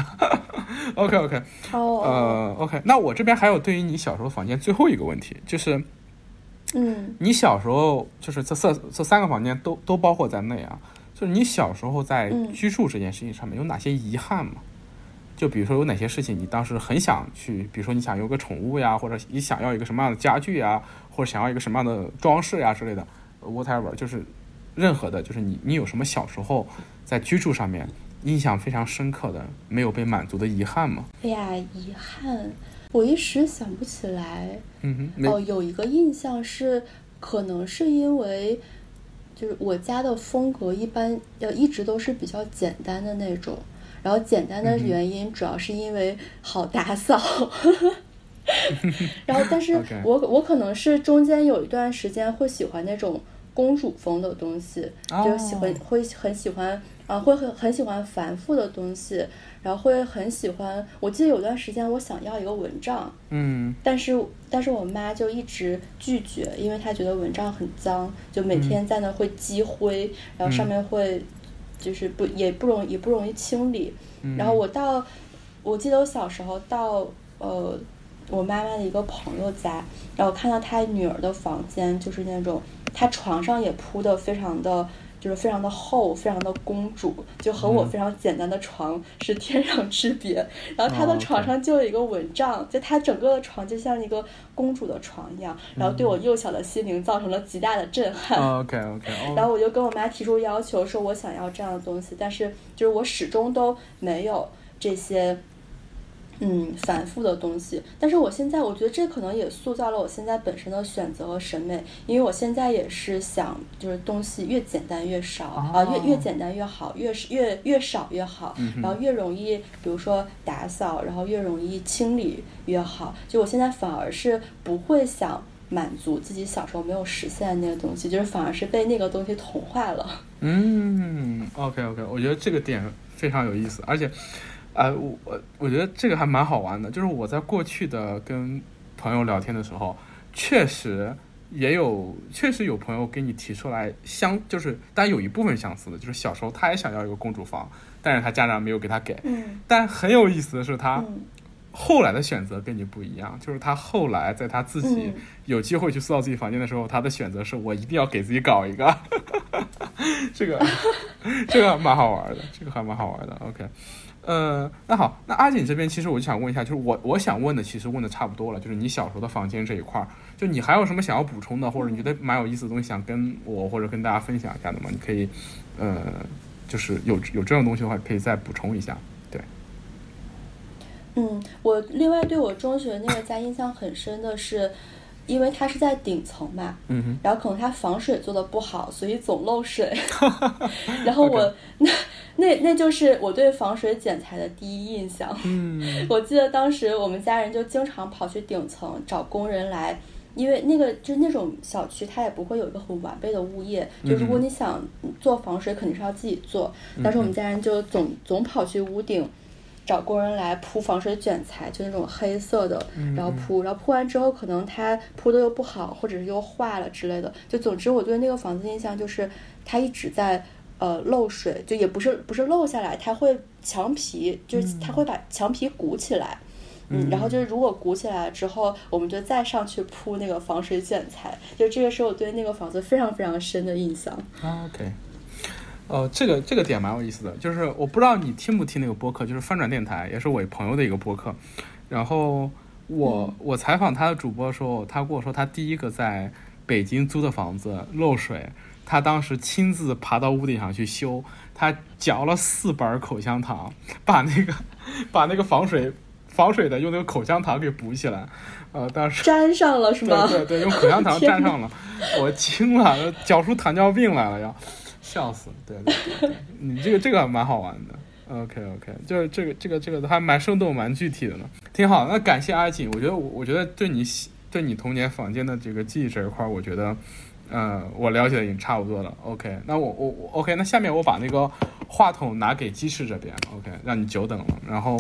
<laughs> OK OK，哦，呃 OK，那我这边还有对于你小时候房间最后一个问题，就是嗯你小时候就是这四这三个房间都都包括在内啊，就是你小时候在嗯居住这件事情上面有哪些遗憾吗？就比如说有哪些事情你当时很想去，比如说你想有个宠物呀，或者你想要一个什么样的家具呀，或者想要一个什么样的装饰呀之类的，whatever，就是任何的，就是你你有什么小时候在居住上面印象非常深刻的没有被满足的遗憾吗？哎呀，遗憾，我一时想不起来。嗯哼，哦，有一个印象是，可能是因为，就是我家的风格一般呃一直都是比较简单的那种，然后简单的原因主要是因为好打扫。<laughs> 然后，但是我我可能是中间有一段时间会喜欢那种公主风的东西，就喜欢哦会很喜欢啊、会很很喜欢繁复的东西，然后会很喜欢。我记得有段时间我想要一个蚊帐，嗯但是但是我妈就一直拒绝，因为她觉得蚊帐很脏，就每天在那会积灰，然后上面会就是不也不容也不容易清理。然后我到我记得我小时候到呃我妈妈的一个朋友家，然后看到她女儿的房间就是那种她床上也铺的非常的。就是非常的厚，非常的公主，就和我非常简单的床是天壤之别。然后他的床上就有一个蚊帐，就他整个的床就像一个公主的床一样，然后对我幼小的心灵造成了极大的震撼。<laughs> OK OK。然后我就跟我妈提出要求，说我想要这样的东西，但是就是我始终都没有这些。嗯，繁复的东西，但是我现在我觉得这可能也塑造了我现在本身的选择和审美，因为我现在也是想，就是东西越简单越少啊，越越简单越好，越越越少越好，然后越容易，比如说打扫，然后越容易清理越好。就我现在反而是不会想满足自己小时候没有实现的那个东西，就是反而是被那个东西同化了。<laughs> 嗯，OK OK，我觉得这个点非常有意思，而且。呃，我我我觉得这个还蛮好玩的，就是我在过去的跟朋友聊天的时候，确实也有，确实有朋友给你提出来相，就是但有一部分相似的，就是小时候他也想要一个公主房，但是他家长没有给他给。嗯。但很有意思的是，他后来的选择跟你不一样，就是他后来在他自己有机会去塑造自己房间的时候，他的选择是我一定要给自己搞一个。<laughs> 这个这个蛮好玩的，这个还蛮好玩的。OK。呃，那好，那阿锦这边其实我就想问一下，就是我我想问的，其实问的差不多了，就是你小时候的房间这一块儿，就你还有什么想要补充的，或者你觉得蛮有意思的东西想跟我或者跟大家分享一下的吗？你可以，呃，就是有有这种东西的话，可以再补充一下。对。嗯，我另外对我中学那个家印象很深的是。因为它是在顶层嘛，然后可能它防水做的不好，所以总漏水。<laughs> 然后我那那那就是我对防水剪裁的第一印象。我记得当时我们家人就经常跑去顶层找工人来，因为那个就是那种小区，它也不会有一个很完备的物业。就如果你想做防水，肯定是要自己做。但是我们家人就总总跑去屋顶。找工人来铺防水卷材，就那种黑色的，然后铺，然后铺完之后，可能它铺的又不好，或者是又坏了之类的。就总之，我对那个房子印象就是它一直在呃漏水，就也不是不是漏下来，它会墙皮就是它会把墙皮鼓起来，嗯，然后就是如果鼓起来了之后，我们就再上去铺那个防水卷材，就这个是我对那个房子非常非常深的印象。OK。呃，这个这个点蛮有意思的，就是我不知道你听不听那个播客，就是翻转电台，也是我朋友的一个播客。然后我我采访他的主播的时候，他跟我说他第一个在北京租的房子漏水，他当时亲自爬到屋顶上去修，他嚼了四板口香糖，把那个把那个防水防水的用那个口香糖给补起来。呃，当时粘上了是吗？对对对，用口香糖 <laughs> 粘上了，我惊了，嚼出糖尿病来了要。笑死，对对对，你这个这个蛮好玩的。OK OK，就是这个这个这个还蛮生动、蛮具体的呢，挺好。那感谢阿锦，我觉得我我觉得对你对你童年房间的这个记忆这一块，我觉得，呃，我了解的已经差不多了。OK，那我我我 OK，那下面我把那个话筒拿给鸡翅这边，OK，让你久等了。然后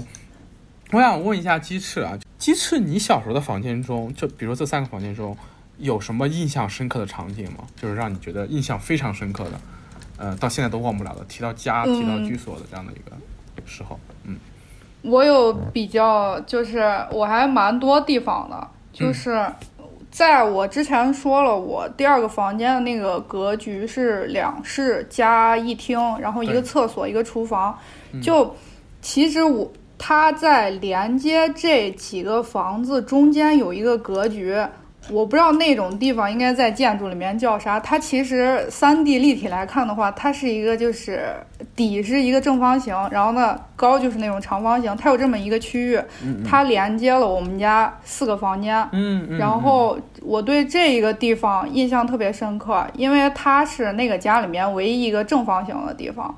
我想问一下鸡翅啊，鸡翅，你小时候的房间中，就比如说这三个房间中，有什么印象深刻的场景吗？就是让你觉得印象非常深刻的。呃，到现在都忘不了的。提到家，提到居所的这样的一个时候，嗯，我有比较，就是我还蛮多地方的，就是在我之前说了，我第二个房间的那个格局是两室加一厅，然后一个厕所，一个厨房。就其实我它在连接这几个房子中间有一个格局。我不知道那种地方应该在建筑里面叫啥。它其实三 D 立体来看的话，它是一个就是底是一个正方形，然后呢高就是那种长方形。它有这么一个区域，它连接了我们家四个房间。嗯然后我对这一个地方印象特别深刻，因为它是那个家里面唯一一个正方形的地方。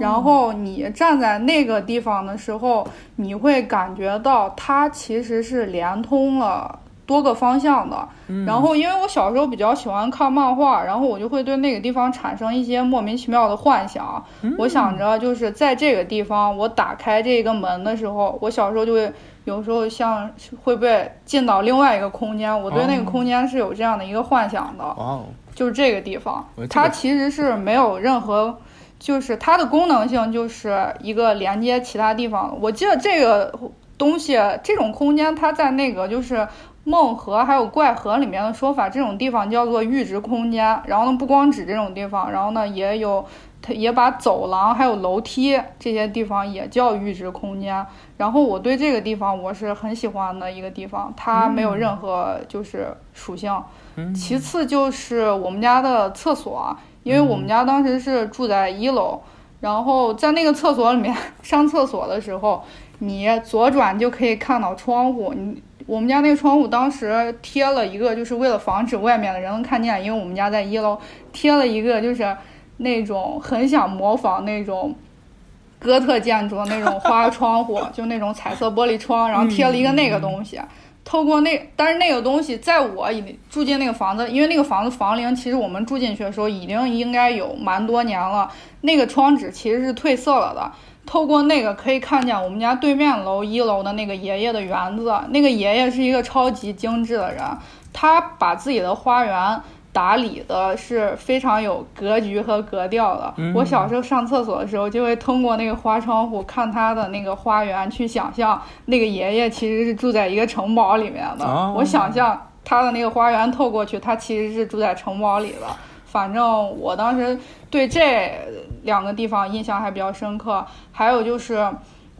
然后你站在那个地方的时候，你会感觉到它其实是连通了。多个方向的，然后因为我小时候比较喜欢看漫画，然后我就会对那个地方产生一些莫名其妙的幻想。我想着就是在这个地方，我打开这个门的时候，我小时候就会有时候像会不会进到另外一个空间，我对那个空间是有这样的一个幻想的。哦，就是这个地方，它其实是没有任何，就是它的功能性就是一个连接其他地方。我记得这个东西，这种空间它在那个就是。梦河还有怪河里面的说法，这种地方叫做阈值空间。然后呢，不光指这种地方，然后呢也有，它也把走廊还有楼梯这些地方也叫阈值空间。然后我对这个地方我是很喜欢的一个地方，它没有任何就是属性。其次就是我们家的厕所，因为我们家当时是住在一楼，然后在那个厕所里面上厕所的时候。你左转就可以看到窗户。你我们家那个窗户当时贴了一个，就是为了防止外面的人能看见，因为我们家在一楼，贴了一个就是那种很想模仿那种哥特建筑的那种花窗户，就那种彩色玻璃窗，然后贴了一个那个东西。透过那，但是那个东西在我住进那个房子，因为那个房子房龄其实我们住进去的时候已经应该有蛮多年了，那个窗纸其实是褪色了的。透过那个可以看见我们家对面楼一楼的那个爷爷的园子。那个爷爷是一个超级精致的人，他把自己的花园打理的是非常有格局和格调的。我小时候上厕所的时候，就会通过那个花窗户看他的那个花园，去想象那个爷爷其实是住在一个城堡里面的。我想象他的那个花园透过去，他其实是住在城堡里的。反正我当时对这两个地方印象还比较深刻。还有就是，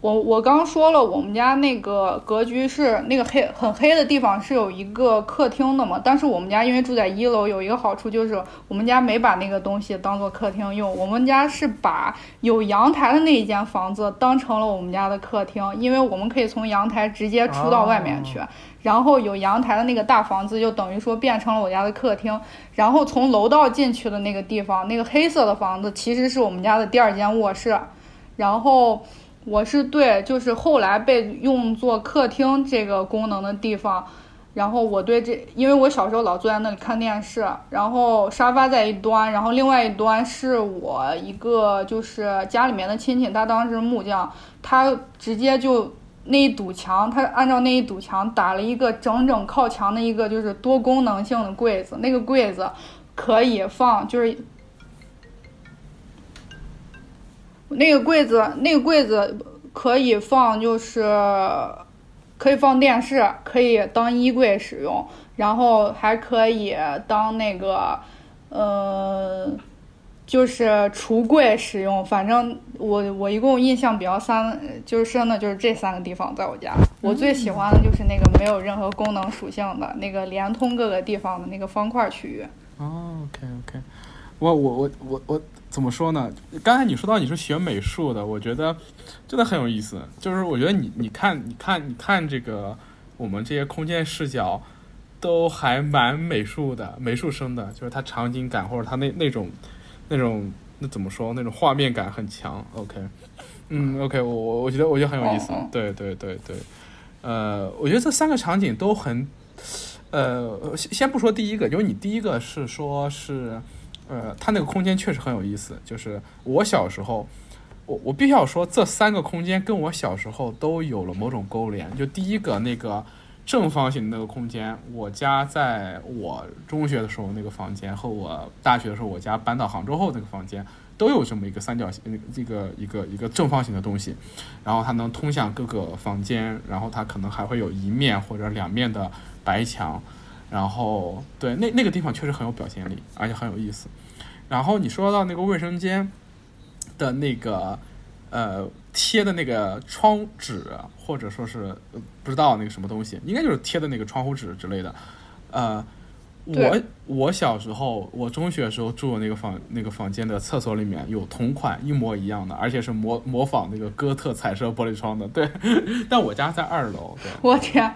我我刚说了，我们家那个格局是那个黑很黑的地方是有一个客厅的嘛。但是我们家因为住在一楼，有一个好处就是我们家没把那个东西当做客厅用。我们家是把有阳台的那一间房子当成了我们家的客厅，因为我们可以从阳台直接出到外面去。然后有阳台的那个大房子就等于说变成了我家的客厅。然后从楼道进去的那个地方，那个黑色的房子其实是我们家的第二间卧室。然后我是对，就是后来被用作客厅这个功能的地方，然后我对这，因为我小时候老坐在那里看电视，然后沙发在一端，然后另外一端是我一个就是家里面的亲戚，他当时木匠，他直接就那一堵墙，他按照那一堵墙打了一个整整靠墙的一个就是多功能性的柜子，那个柜子可以放就是。那个柜子，那个柜子可以放，就是可以放电视，可以当衣柜使用，然后还可以当那个，呃，就是橱柜使用。反正我我一共印象比较三，就是深的，就是这三个地方在我家。我最喜欢的就是那个没有任何功能属性的那个连通各个地方的那个方块区域。哦，OK OK，我我我我我。怎么说呢？刚才你说到你是学美术的，我觉得真的很有意思。就是我觉得你你看你看你看这个我们这些空间视角都还蛮美术的，美术生的，就是它场景感或者它那那种那种那怎么说那种画面感很强。OK，嗯，OK，我我我觉得我觉得很有意思。对对对对，呃，我觉得这三个场景都很呃，先先不说第一个，因为你第一个是说是。呃，它那个空间确实很有意思。就是我小时候，我我必须要说，这三个空间跟我小时候都有了某种勾连。就第一个那个正方形的那个空间，我家在我中学的时候那个房间和我大学的时候我家搬到杭州后那个房间都有这么一个三角形，那个这个一个一个正方形的东西，然后它能通向各个房间，然后它可能还会有一面或者两面的白墙。然后，对，那那个地方确实很有表现力，而且很有意思。然后你说到那个卫生间的那个呃贴的那个窗纸，或者说是不知道那个什么东西，应该就是贴的那个窗户纸之类的。呃，我我小时候，我中学的时候住的那个房那个房间的厕所里面有同款一模一样的，而且是模模仿那个哥特彩色玻璃窗的。对，<laughs> 但我家在二楼。对，我天，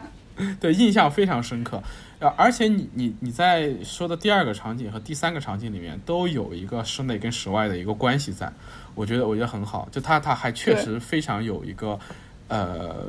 对，印象非常深刻。呃，而且你你你在说的第二个场景和第三个场景里面都有一个室内跟室外的一个关系在，我觉得我觉得很好，就它它还确实非常有一个呃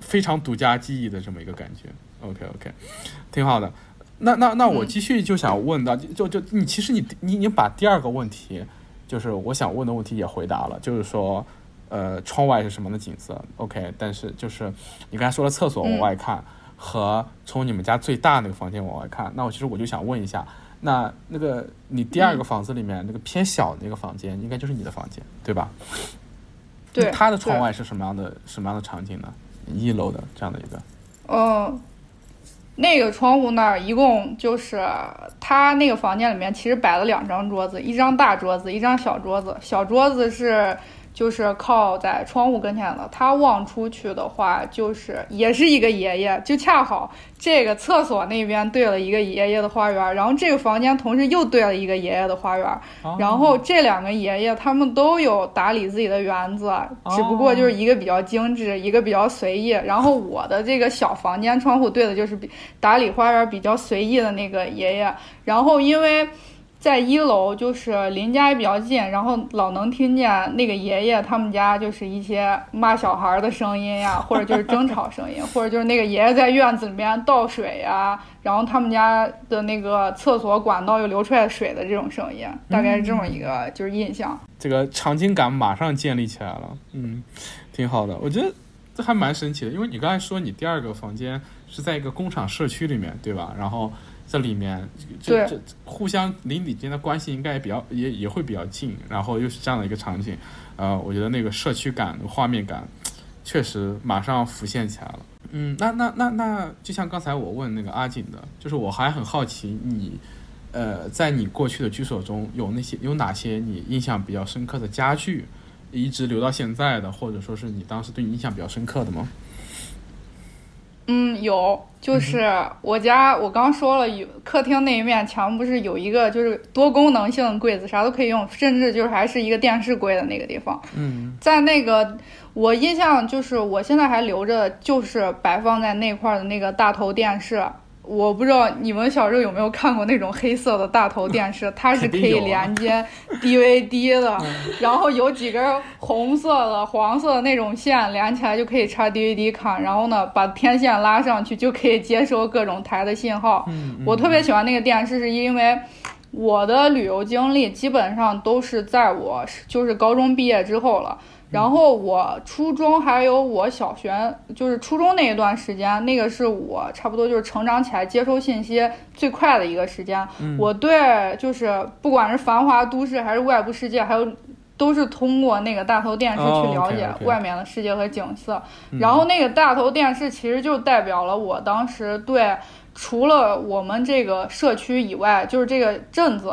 非常独家记忆的这么一个感觉。OK OK，<laughs> 挺好的。那那那我继续就想问到，就就你其实你你已经把第二个问题，就是我想问的问题也回答了，就是说呃窗外是什么的景色？OK，但是就是你刚才说了厕所往外看。和从你们家最大那个房间往外看，那我其实我就想问一下，那那个你第二个房子里面那个偏小的那个房间，应该就是你的房间，对吧？对。它的窗外是什么样的什么样的场景呢？一楼的这样的一个。嗯，那个窗户那儿一共就是他那个房间里面其实摆了两张桌子，一张大桌子，一张小桌子。小桌子是就是靠在窗户跟前的，他望出去的话就是也是一个爷爷，就恰好这个厕所那边对了一个爷爷的花园，然后这个房间同时又对了一个爷爷的花园，然后这两个爷爷他们都有打理自己的园子，只不过就是一个比较精致，一个比较随意。然后我的这个小房间窗户对的就是比打理花园比较随意的那个爷爷，然后因为。在一楼就是邻家也比较近，然后老能听见那个爷爷他们家就是一些骂小孩的声音呀，或者就是争吵声音，或者就是那个爷爷在院子里面倒水呀，然后他们家的那个厕所管道又流出来水的这种声音，大概是这么一个就是印象。这个场景感马上建立起来了，嗯，挺好的。我觉得这还蛮神奇的，因为你刚才说你第二个房间是在一个工厂社区里面，对吧？然后。这里面，这这互相邻里间的关系应该也比较也也会比较近，然后又是这样的一个场景，呃，我觉得那个社区感、画面感，确实马上浮现起来了。嗯，那那那那，就像刚才我问那个阿锦的，就是我还很好奇，你，呃，在你过去的居所中有那些有哪些你印象比较深刻的家具，一直留到现在的，或者说是你当时对你印象比较深刻的吗？嗯，有，就是我家，我刚说了，有客厅那一面墙不是有一个就是多功能性的柜子，啥都可以用，甚至就是还是一个电视柜的那个地方。嗯，在那个我印象就是我现在还留着，就是摆放在那块的那个大头电视。我不知道你们小时候有没有看过那种黑色的大头电视，<laughs> 它是可以连接 DVD 的，然后有几根红色的、黄色的那种线连起来就可以插 DVD 看，然后呢把天线拉上去就可以接收各种台的信号。我特别喜欢那个电视，是因为我的旅游经历基本上都是在我就是高中毕业之后了。然后我初中还有我小学，就是初中那一段时间，那个是我差不多就是成长起来接收信息最快的一个时间。我对就是不管是繁华都市还是外部世界，还有都是通过那个大头电视去了解外面的世界和景色。然后那个大头电视其实就代表了我当时对除了我们这个社区以外，就是这个镇子。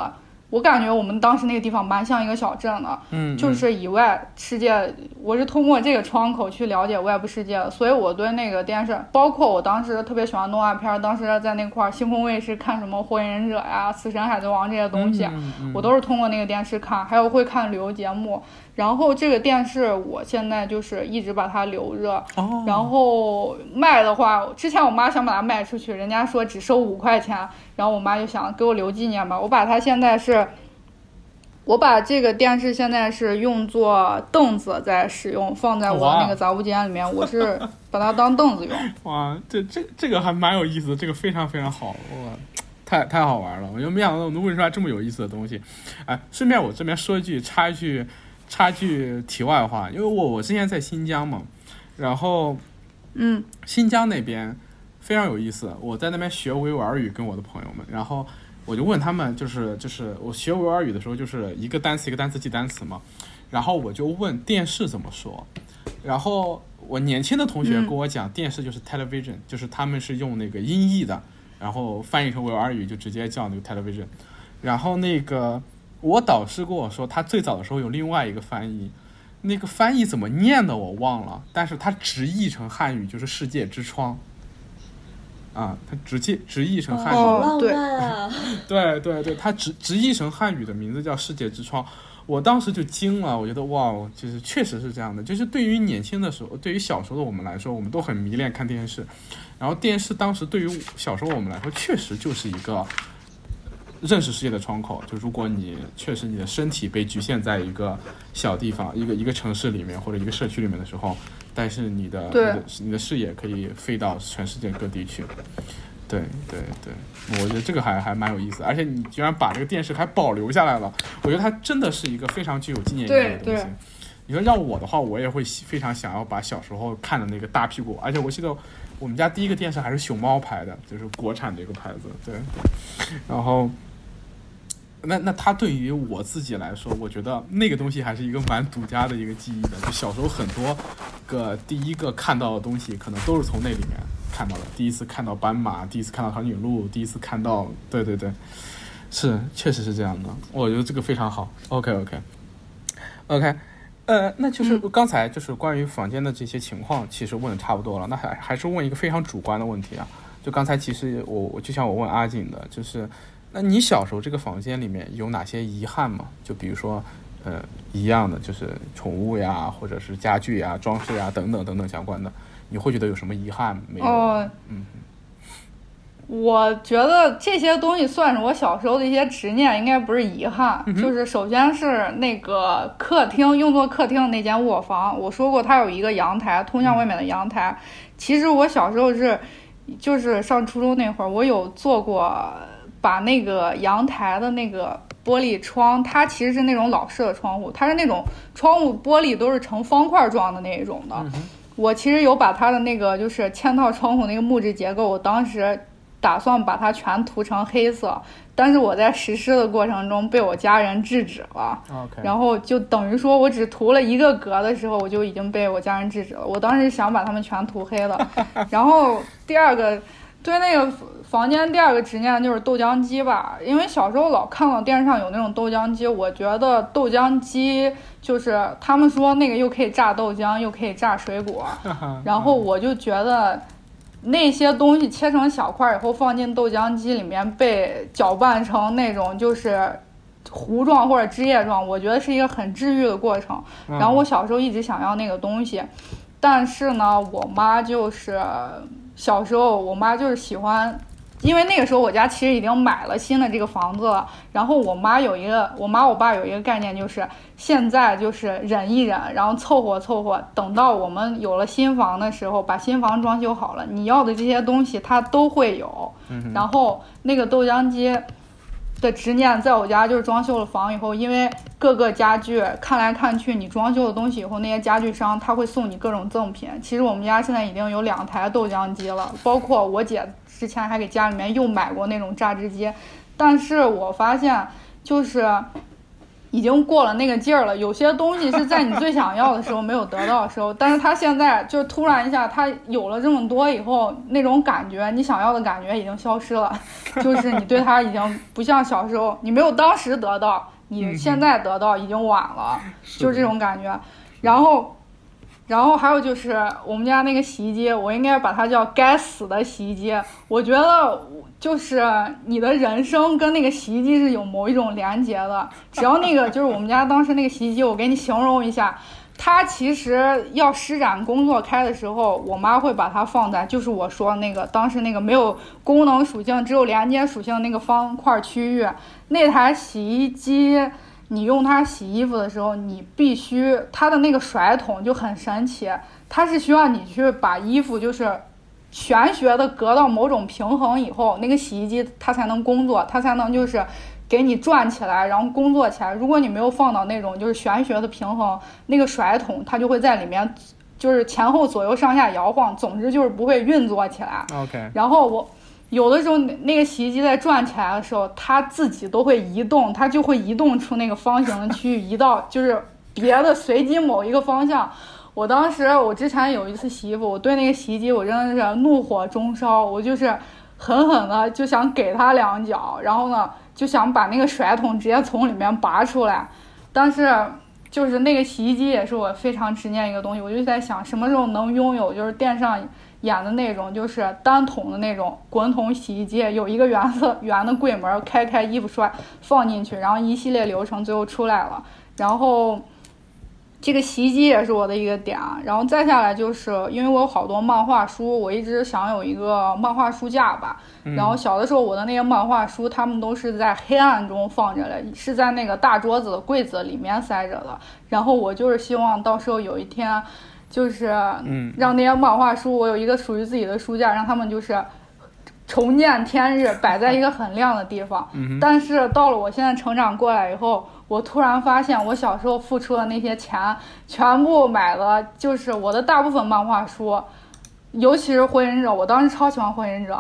我感觉我们当时那个地方蛮像一个小镇的，嗯，就是以外世界，我是通过这个窗口去了解外部世界的，所以我对那个电视，包括我当时特别喜欢动画片，当时在那块儿星空卫视看什么火影忍者呀、死神、海贼王这些东西，我都是通过那个电视看，还有会看旅游节目。然后这个电视我现在就是一直把它留着，然后卖的话，之前我妈想把它卖出去，人家说只收五块钱，然后我妈就想给我留纪念吧。我把它现在是，我把这个电视现在是用作凳子在使用，放在我那个杂物间里面，我是把它当凳子用。<laughs> 哇，这这这个还蛮有意思的，这个非常非常好，我，太太好玩了，我就没想到能问出来这么有意思的东西。哎，顺便我这边说一句，插一句。插句题外话，因为我我之前在新疆嘛，然后，嗯，新疆那边非常有意思。我在那边学维吾尔语，跟我的朋友们，然后我就问他们，就是就是我学维吾尔语的时候，就是一个单词一个单词记单词嘛，然后我就问电视怎么说，然后我年轻的同学跟我讲，电视就是 television，就是他们是用那个音译的，然后翻译成维吾尔语就直接叫那个 television，然后那个。我导师跟我说，他最早的时候有另外一个翻译，那个翻译怎么念的我忘了，但是他直译成汉语就是“世界之窗”，啊，他直接直译成汉语，好浪漫啊！对对对，他直直译成汉语的名字叫“世界之窗”，我当时就惊了，我觉得哇，就是确实是这样的，就是对于年轻的时候，对于小时候的我们来说，我们都很迷恋看电视，然后电视当时对于小时候我们来说，确实就是一个。认识世界的窗口，就如果你确实你的身体被局限在一个小地方、一个一个城市里面或者一个社区里面的时候，但是你的你的你的视野可以飞到全世界各地去。对对对，我觉得这个还还蛮有意思，而且你居然把这个电视还保留下来了，我觉得它真的是一个非常具有纪念意义的东西。你说让我的话，我也会非常想要把小时候看的那个大屁股，而且我记得我们家第一个电视还是熊猫牌的，就是国产的一个牌子。对，然后。那那它对于我自己来说，我觉得那个东西还是一个蛮独家的一个记忆的。就小时候很多个第一个看到的东西，可能都是从那里面看到的，第一次看到斑马，第一次看到长颈鹿，第一次看到，对对对，是，确实是这样的。我觉得这个非常好。OK OK OK，呃，那就是刚才就是关于房间的这些情况，其实问的差不多了。那还还是问一个非常主观的问题啊，就刚才其实我我就像我问阿锦的，就是那你小时候这个房间里面有哪些遗憾吗？就比如说。呃，一样的就是宠物呀，或者是家具呀、装饰呀等等等等相关的，你会觉得有什么遗憾没有？哦，嗯，我觉得这些东西算是我小时候的一些执念，应该不是遗憾。就是首先是那个客厅用作客厅的那间卧房，我说过它有一个阳台，通向外面的阳台。其实我小时候是，就是上初中那会儿，我有做过把那个阳台的那个。玻璃窗，它其实是那种老式的窗户，它是那种窗户玻璃都是成方块状的那一种的。我其实有把它的那个就是嵌套窗户那个木质结构，我当时打算把它全涂成黑色，但是我在实施的过程中被我家人制止了。然后就等于说我只涂了一个格的时候，我就已经被我家人制止了。我当时想把它们全涂黑了。<laughs> 然后第二个，对那个。房间第二个执念就是豆浆机吧，因为小时候老看到电视上有那种豆浆机，我觉得豆浆机就是他们说那个又可以榨豆浆，又可以榨水果，<laughs> 然后我就觉得那些东西切成小块以后放进豆浆机里面被搅拌成那种就是糊状或者汁液状，我觉得是一个很治愈的过程。然后我小时候一直想要那个东西，但是呢，我妈就是小时候我妈就是喜欢。因为那个时候我家其实已经买了新的这个房子了，然后我妈有一个，我妈我爸有一个概念，就是现在就是忍一忍，然后凑合凑合，等到我们有了新房的时候，把新房装修好了，你要的这些东西它都会有。然后那个豆浆机的执念，在我家就是装修了房以后，因为各个家具看来看去，你装修的东西以后，那些家具商他会送你各种赠品。其实我们家现在已经有两台豆浆机了，包括我姐。之前还给家里面又买过那种榨汁机，但是我发现就是已经过了那个劲儿了。有些东西是在你最想要的时候没有得到的时候，但是他现在就突然一下，他有了这么多以后，那种感觉，你想要的感觉已经消失了。<laughs> 就是你对他已经不像小时候，你没有当时得到，你现在得到已经晚了，就是这种感觉。然后。然后还有就是我们家那个洗衣机，我应该把它叫“该死的洗衣机”。我觉得就是你的人生跟那个洗衣机是有某一种连接的。<laughs> 只要那个就是我们家当时那个洗衣机，我给你形容一下，它其实要施展工作开的时候，我妈会把它放在就是我说那个当时那个没有功能属性，只有连接属性那个方块区域，那台洗衣机。你用它洗衣服的时候，你必须它的那个甩桶就很神奇，它是需要你去把衣服就是玄学的隔到某种平衡以后，那个洗衣机它才能工作，它才能就是给你转起来，然后工作起来。如果你没有放到那种就是玄学的平衡，那个甩桶它就会在里面就是前后左右上下摇晃，总之就是不会运作起来。OK，然后我。有的时候，那个洗衣机在转起来的时候，它自己都会移动，它就会移动出那个方形的区域，移到就是别的随机某一个方向。我当时，我之前有一次洗衣服，我对那个洗衣机，我真的是怒火中烧，我就是狠狠的就想给它两脚，然后呢，就想把那个甩筒直接从里面拔出来。但是，就是那个洗衣机也是我非常执念一个东西，我就在想什么时候能拥有，就是电视上。演的那种就是单筒的那种滚筒洗衣机，有一个圆色圆的柜门，开开衣服摔放进去，然后一系列流程最后出来了。然后这个洗衣机也是我的一个点，然后再下来就是因为我有好多漫画书，我一直想有一个漫画书架吧。然后小的时候我的那些漫画书，他们都是在黑暗中放着的，是在那个大桌子的柜子里面塞着的。然后我就是希望到时候有一天。就是让那些漫画书，我有一个属于自己的书架，让他们就是重见天日，摆在一个很亮的地方。但是到了我现在成长过来以后，我突然发现，我小时候付出的那些钱，全部买了，就是我的大部分漫画书。尤其是《火影忍者》，我当时超喜欢《火影忍者》，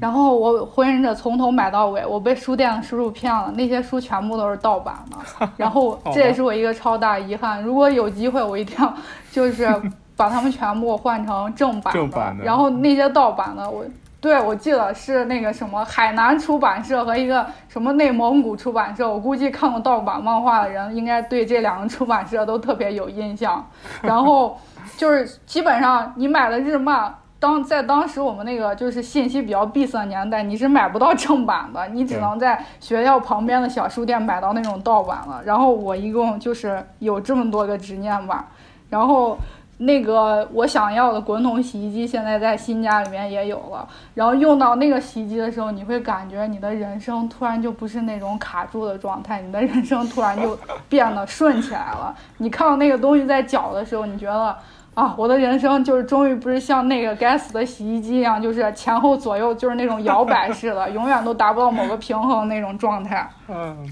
然后我《火影忍者》从头买到尾，我被书店的叔叔骗了，那些书全部都是盗版的，<laughs> 然后这也是我一个超大遗憾。如果有机会，我一定要 <laughs> 就是 <laughs> 把它们全部换成正版正版的然后那些盗版的我。对，我记得是那个什么海南出版社和一个什么内蒙古出版社。我估计看过盗版漫画的人，应该对这两个出版社都特别有印象。然后就是基本上你买的日漫，当在当时我们那个就是信息比较闭塞年代，你是买不到正版的，你只能在学校旁边的小书店买到那种盗版了。然后我一共就是有这么多个执念吧，然后。那个我想要的滚筒洗衣机现在在新家里面也有了，然后用到那个洗衣机的时候，你会感觉你的人生突然就不是那种卡住的状态，你的人生突然就变得顺起来了。你看到那个东西在搅的时候，你觉得啊，我的人生就是终于不是像那个该死的洗衣机一样，就是前后左右就是那种摇摆式的，永远都达不到某个平衡那种状态。嗯，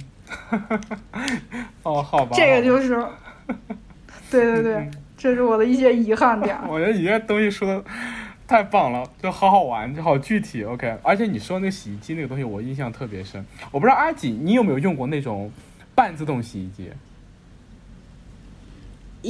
<laughs> 哦，好吧，这个就是，对对对。这是我的一些遗憾点。<laughs> 我觉得你这东西说的太棒了，就好好玩，就好具体。OK，而且你说那个洗衣机那个东西，我印象特别深。我不知道阿锦，你有没有用过那种半自动洗衣机？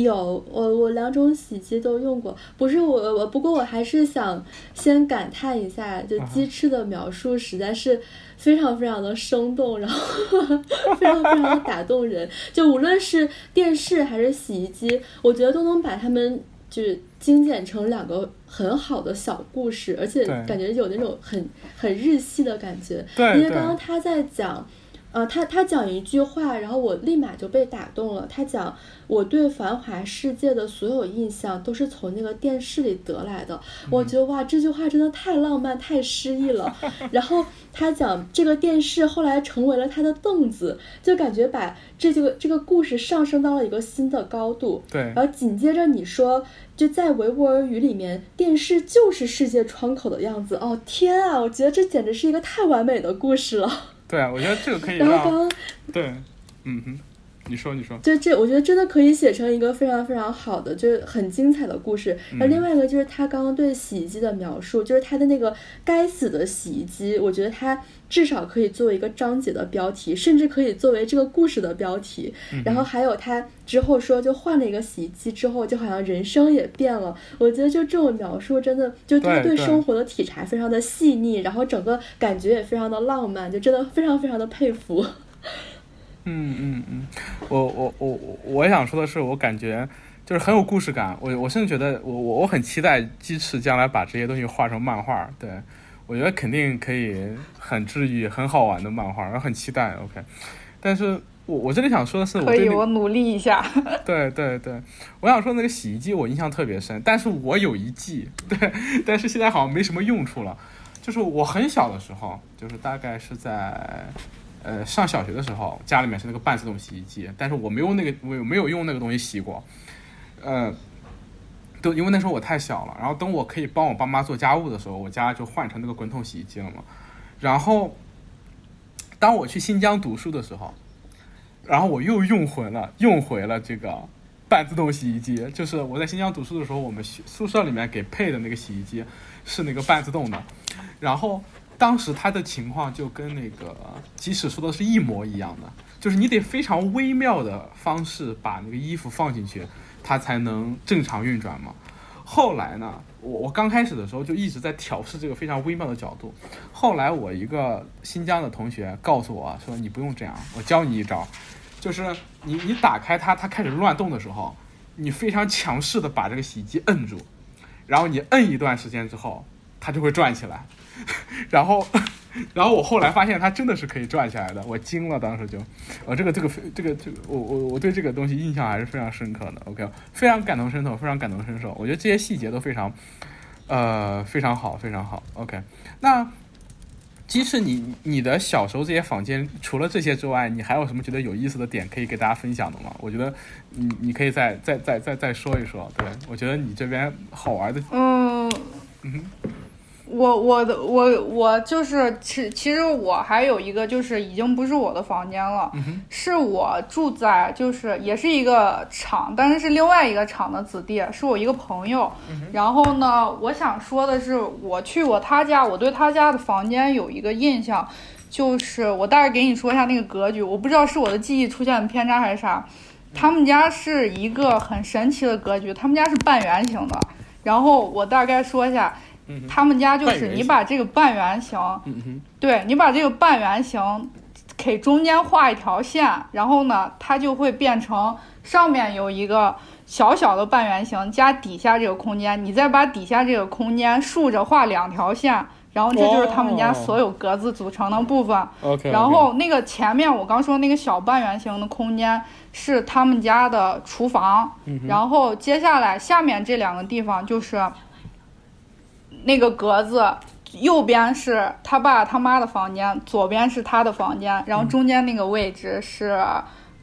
有，我我两种洗衣机都用过。不是我我，不过我还是想先感叹一下，就鸡翅的描述实在是。非常非常的生动，然后 <laughs> 非常非常的打动人。就无论是电视还是洗衣机，我觉得都能把它们就是精简成两个很好的小故事，而且感觉有那种很很日系的感觉。对因为刚刚他在讲。呃，他他讲一句话，然后我立马就被打动了。他讲我对繁华世界的所有印象都是从那个电视里得来的。我觉得哇，这句话真的太浪漫、太诗意了。<laughs> 然后他讲这个电视后来成为了他的凳子，就感觉把这个这个故事上升到了一个新的高度。对。然后紧接着你说，就在维吾尔语里面，电视就是世界窗口的样子。哦天啊，我觉得这简直是一个太完美的故事了。对啊，我觉得这个可以让。对，嗯哼，你说你说。就这，我觉得真的可以写成一个非常非常好的，就是很精彩的故事。那另外一个就是他刚刚对洗衣机的描述，就是他的那个该死的洗衣机，我觉得他至少可以作为一个章节的标题，甚至可以作为这个故事的标题。然后还有他之后说，就换了一个洗衣机之后，就好像人生也变了。我觉得就这种描述，真的就他对生活的体察非常的细腻，然后整个感觉也非常的浪漫，就真的非常非常的佩服。嗯嗯嗯，我我我我我想说的是，我感觉就是很有故事感。我我甚至觉得，我我我很期待鸡翅将来把这些东西画成漫画。对。我觉得肯定可以很治愈、很好玩的漫画，我很期待。OK，但是我我这里想说的是，可以，我努力一下。<laughs> 对对对，我想说那个洗衣机我印象特别深，但是我有一季，对，但是现在好像没什么用处了。就是我很小的时候，就是大概是在呃上小学的时候，家里面是那个半自动洗衣机，但是我没有那个我没有用那个东西洗过，呃。都因为那时候我太小了，然后等我可以帮我爸妈做家务的时候，我家就换成那个滚筒洗衣机了嘛。然后，当我去新疆读书的时候，然后我又用回了用回了这个半自动洗衣机。就是我在新疆读书的时候，我们宿舍里面给配的那个洗衣机是那个半自动的。然后当时他的情况就跟那个即使说的是一模一样的，就是你得非常微妙的方式把那个衣服放进去。它才能正常运转嘛。后来呢，我我刚开始的时候就一直在调试这个非常微妙的角度。后来我一个新疆的同学告诉我说：“你不用这样，我教你一招，就是你你打开它，它开始乱动的时候，你非常强势的把这个洗衣机摁住，然后你摁一段时间之后，它就会转起来，<laughs> 然后。<laughs> ”然后我后来发现它真的是可以转起来的，我惊了，当时就，呃，这个这个这个这个，我我我对这个东西印象还是非常深刻的。OK，非常感同身受，非常感同身受。我觉得这些细节都非常，呃，非常好，非常好。OK，那即使，你你的小时候这些房间，除了这些之外，你还有什么觉得有意思的点可以给大家分享的吗？我觉得你你可以再再再再再说一说。对我觉得你这边好玩的，嗯嗯。我我的我我就是其其实我还有一个就是已经不是我的房间了，是我住在就是也是一个厂，但是是另外一个厂的子弟，是我一个朋友。然后呢，我想说的是，我去过他家，我对他家的房间有一个印象，就是我大概给你说一下那个格局，我不知道是我的记忆出现偏差还是啥。他们家是一个很神奇的格局，他们家是半圆形的。然后我大概说一下，他们家就是你把这个半圆形，对你把这个半圆形给中间画一条线，然后呢，它就会变成上面有一个小小的半圆形，加底下这个空间，你再把底下这个空间竖着画两条线。然后这就是他们家所有格子组成的部分。OK。然后那个前面我刚说那个小半圆形的空间是他们家的厨房。然后接下来下面这两个地方就是那个格子，右边是他爸他妈的房间，左边是他的房间，然后中间那个位置是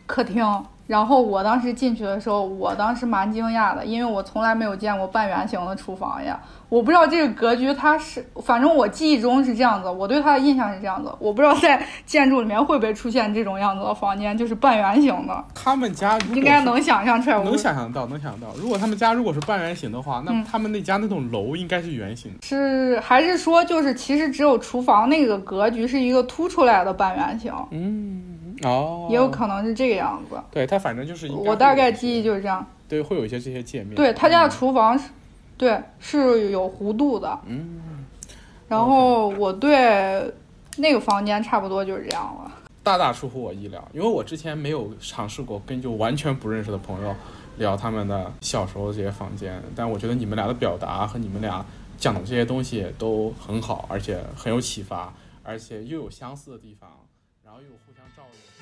客厅。然后我当时进去的时候，我当时蛮惊讶的，因为我从来没有见过半圆形的厨房呀。我不知道这个格局它是，反正我记忆中是这样子，我对它的印象是这样子。我不知道在建筑里面会不会出现这种样子的房间，就是半圆形的。他们家应该能想象出来，能想象到，能想象到。如果他们家如果是半圆形的话，那他们那家那栋楼应该是圆形。是还是说，就是其实只有厨房那个格局是一个凸出来的半圆形？嗯。哦，也有可能是这个样子。对，它反正就是我大概记忆就是这样。对，会有一些这些界面。对他家的厨房是，对，是有弧度的。嗯。然后我对那个房间差不多就是这样了。大大出乎我意料，因为我之前没有尝试过跟就完全不认识的朋友聊他们的小时候这些房间，但我觉得你们俩的表达和你们俩讲的这些东西都很好，而且很有启发，而且又有相似的地方。然后又有互相照应。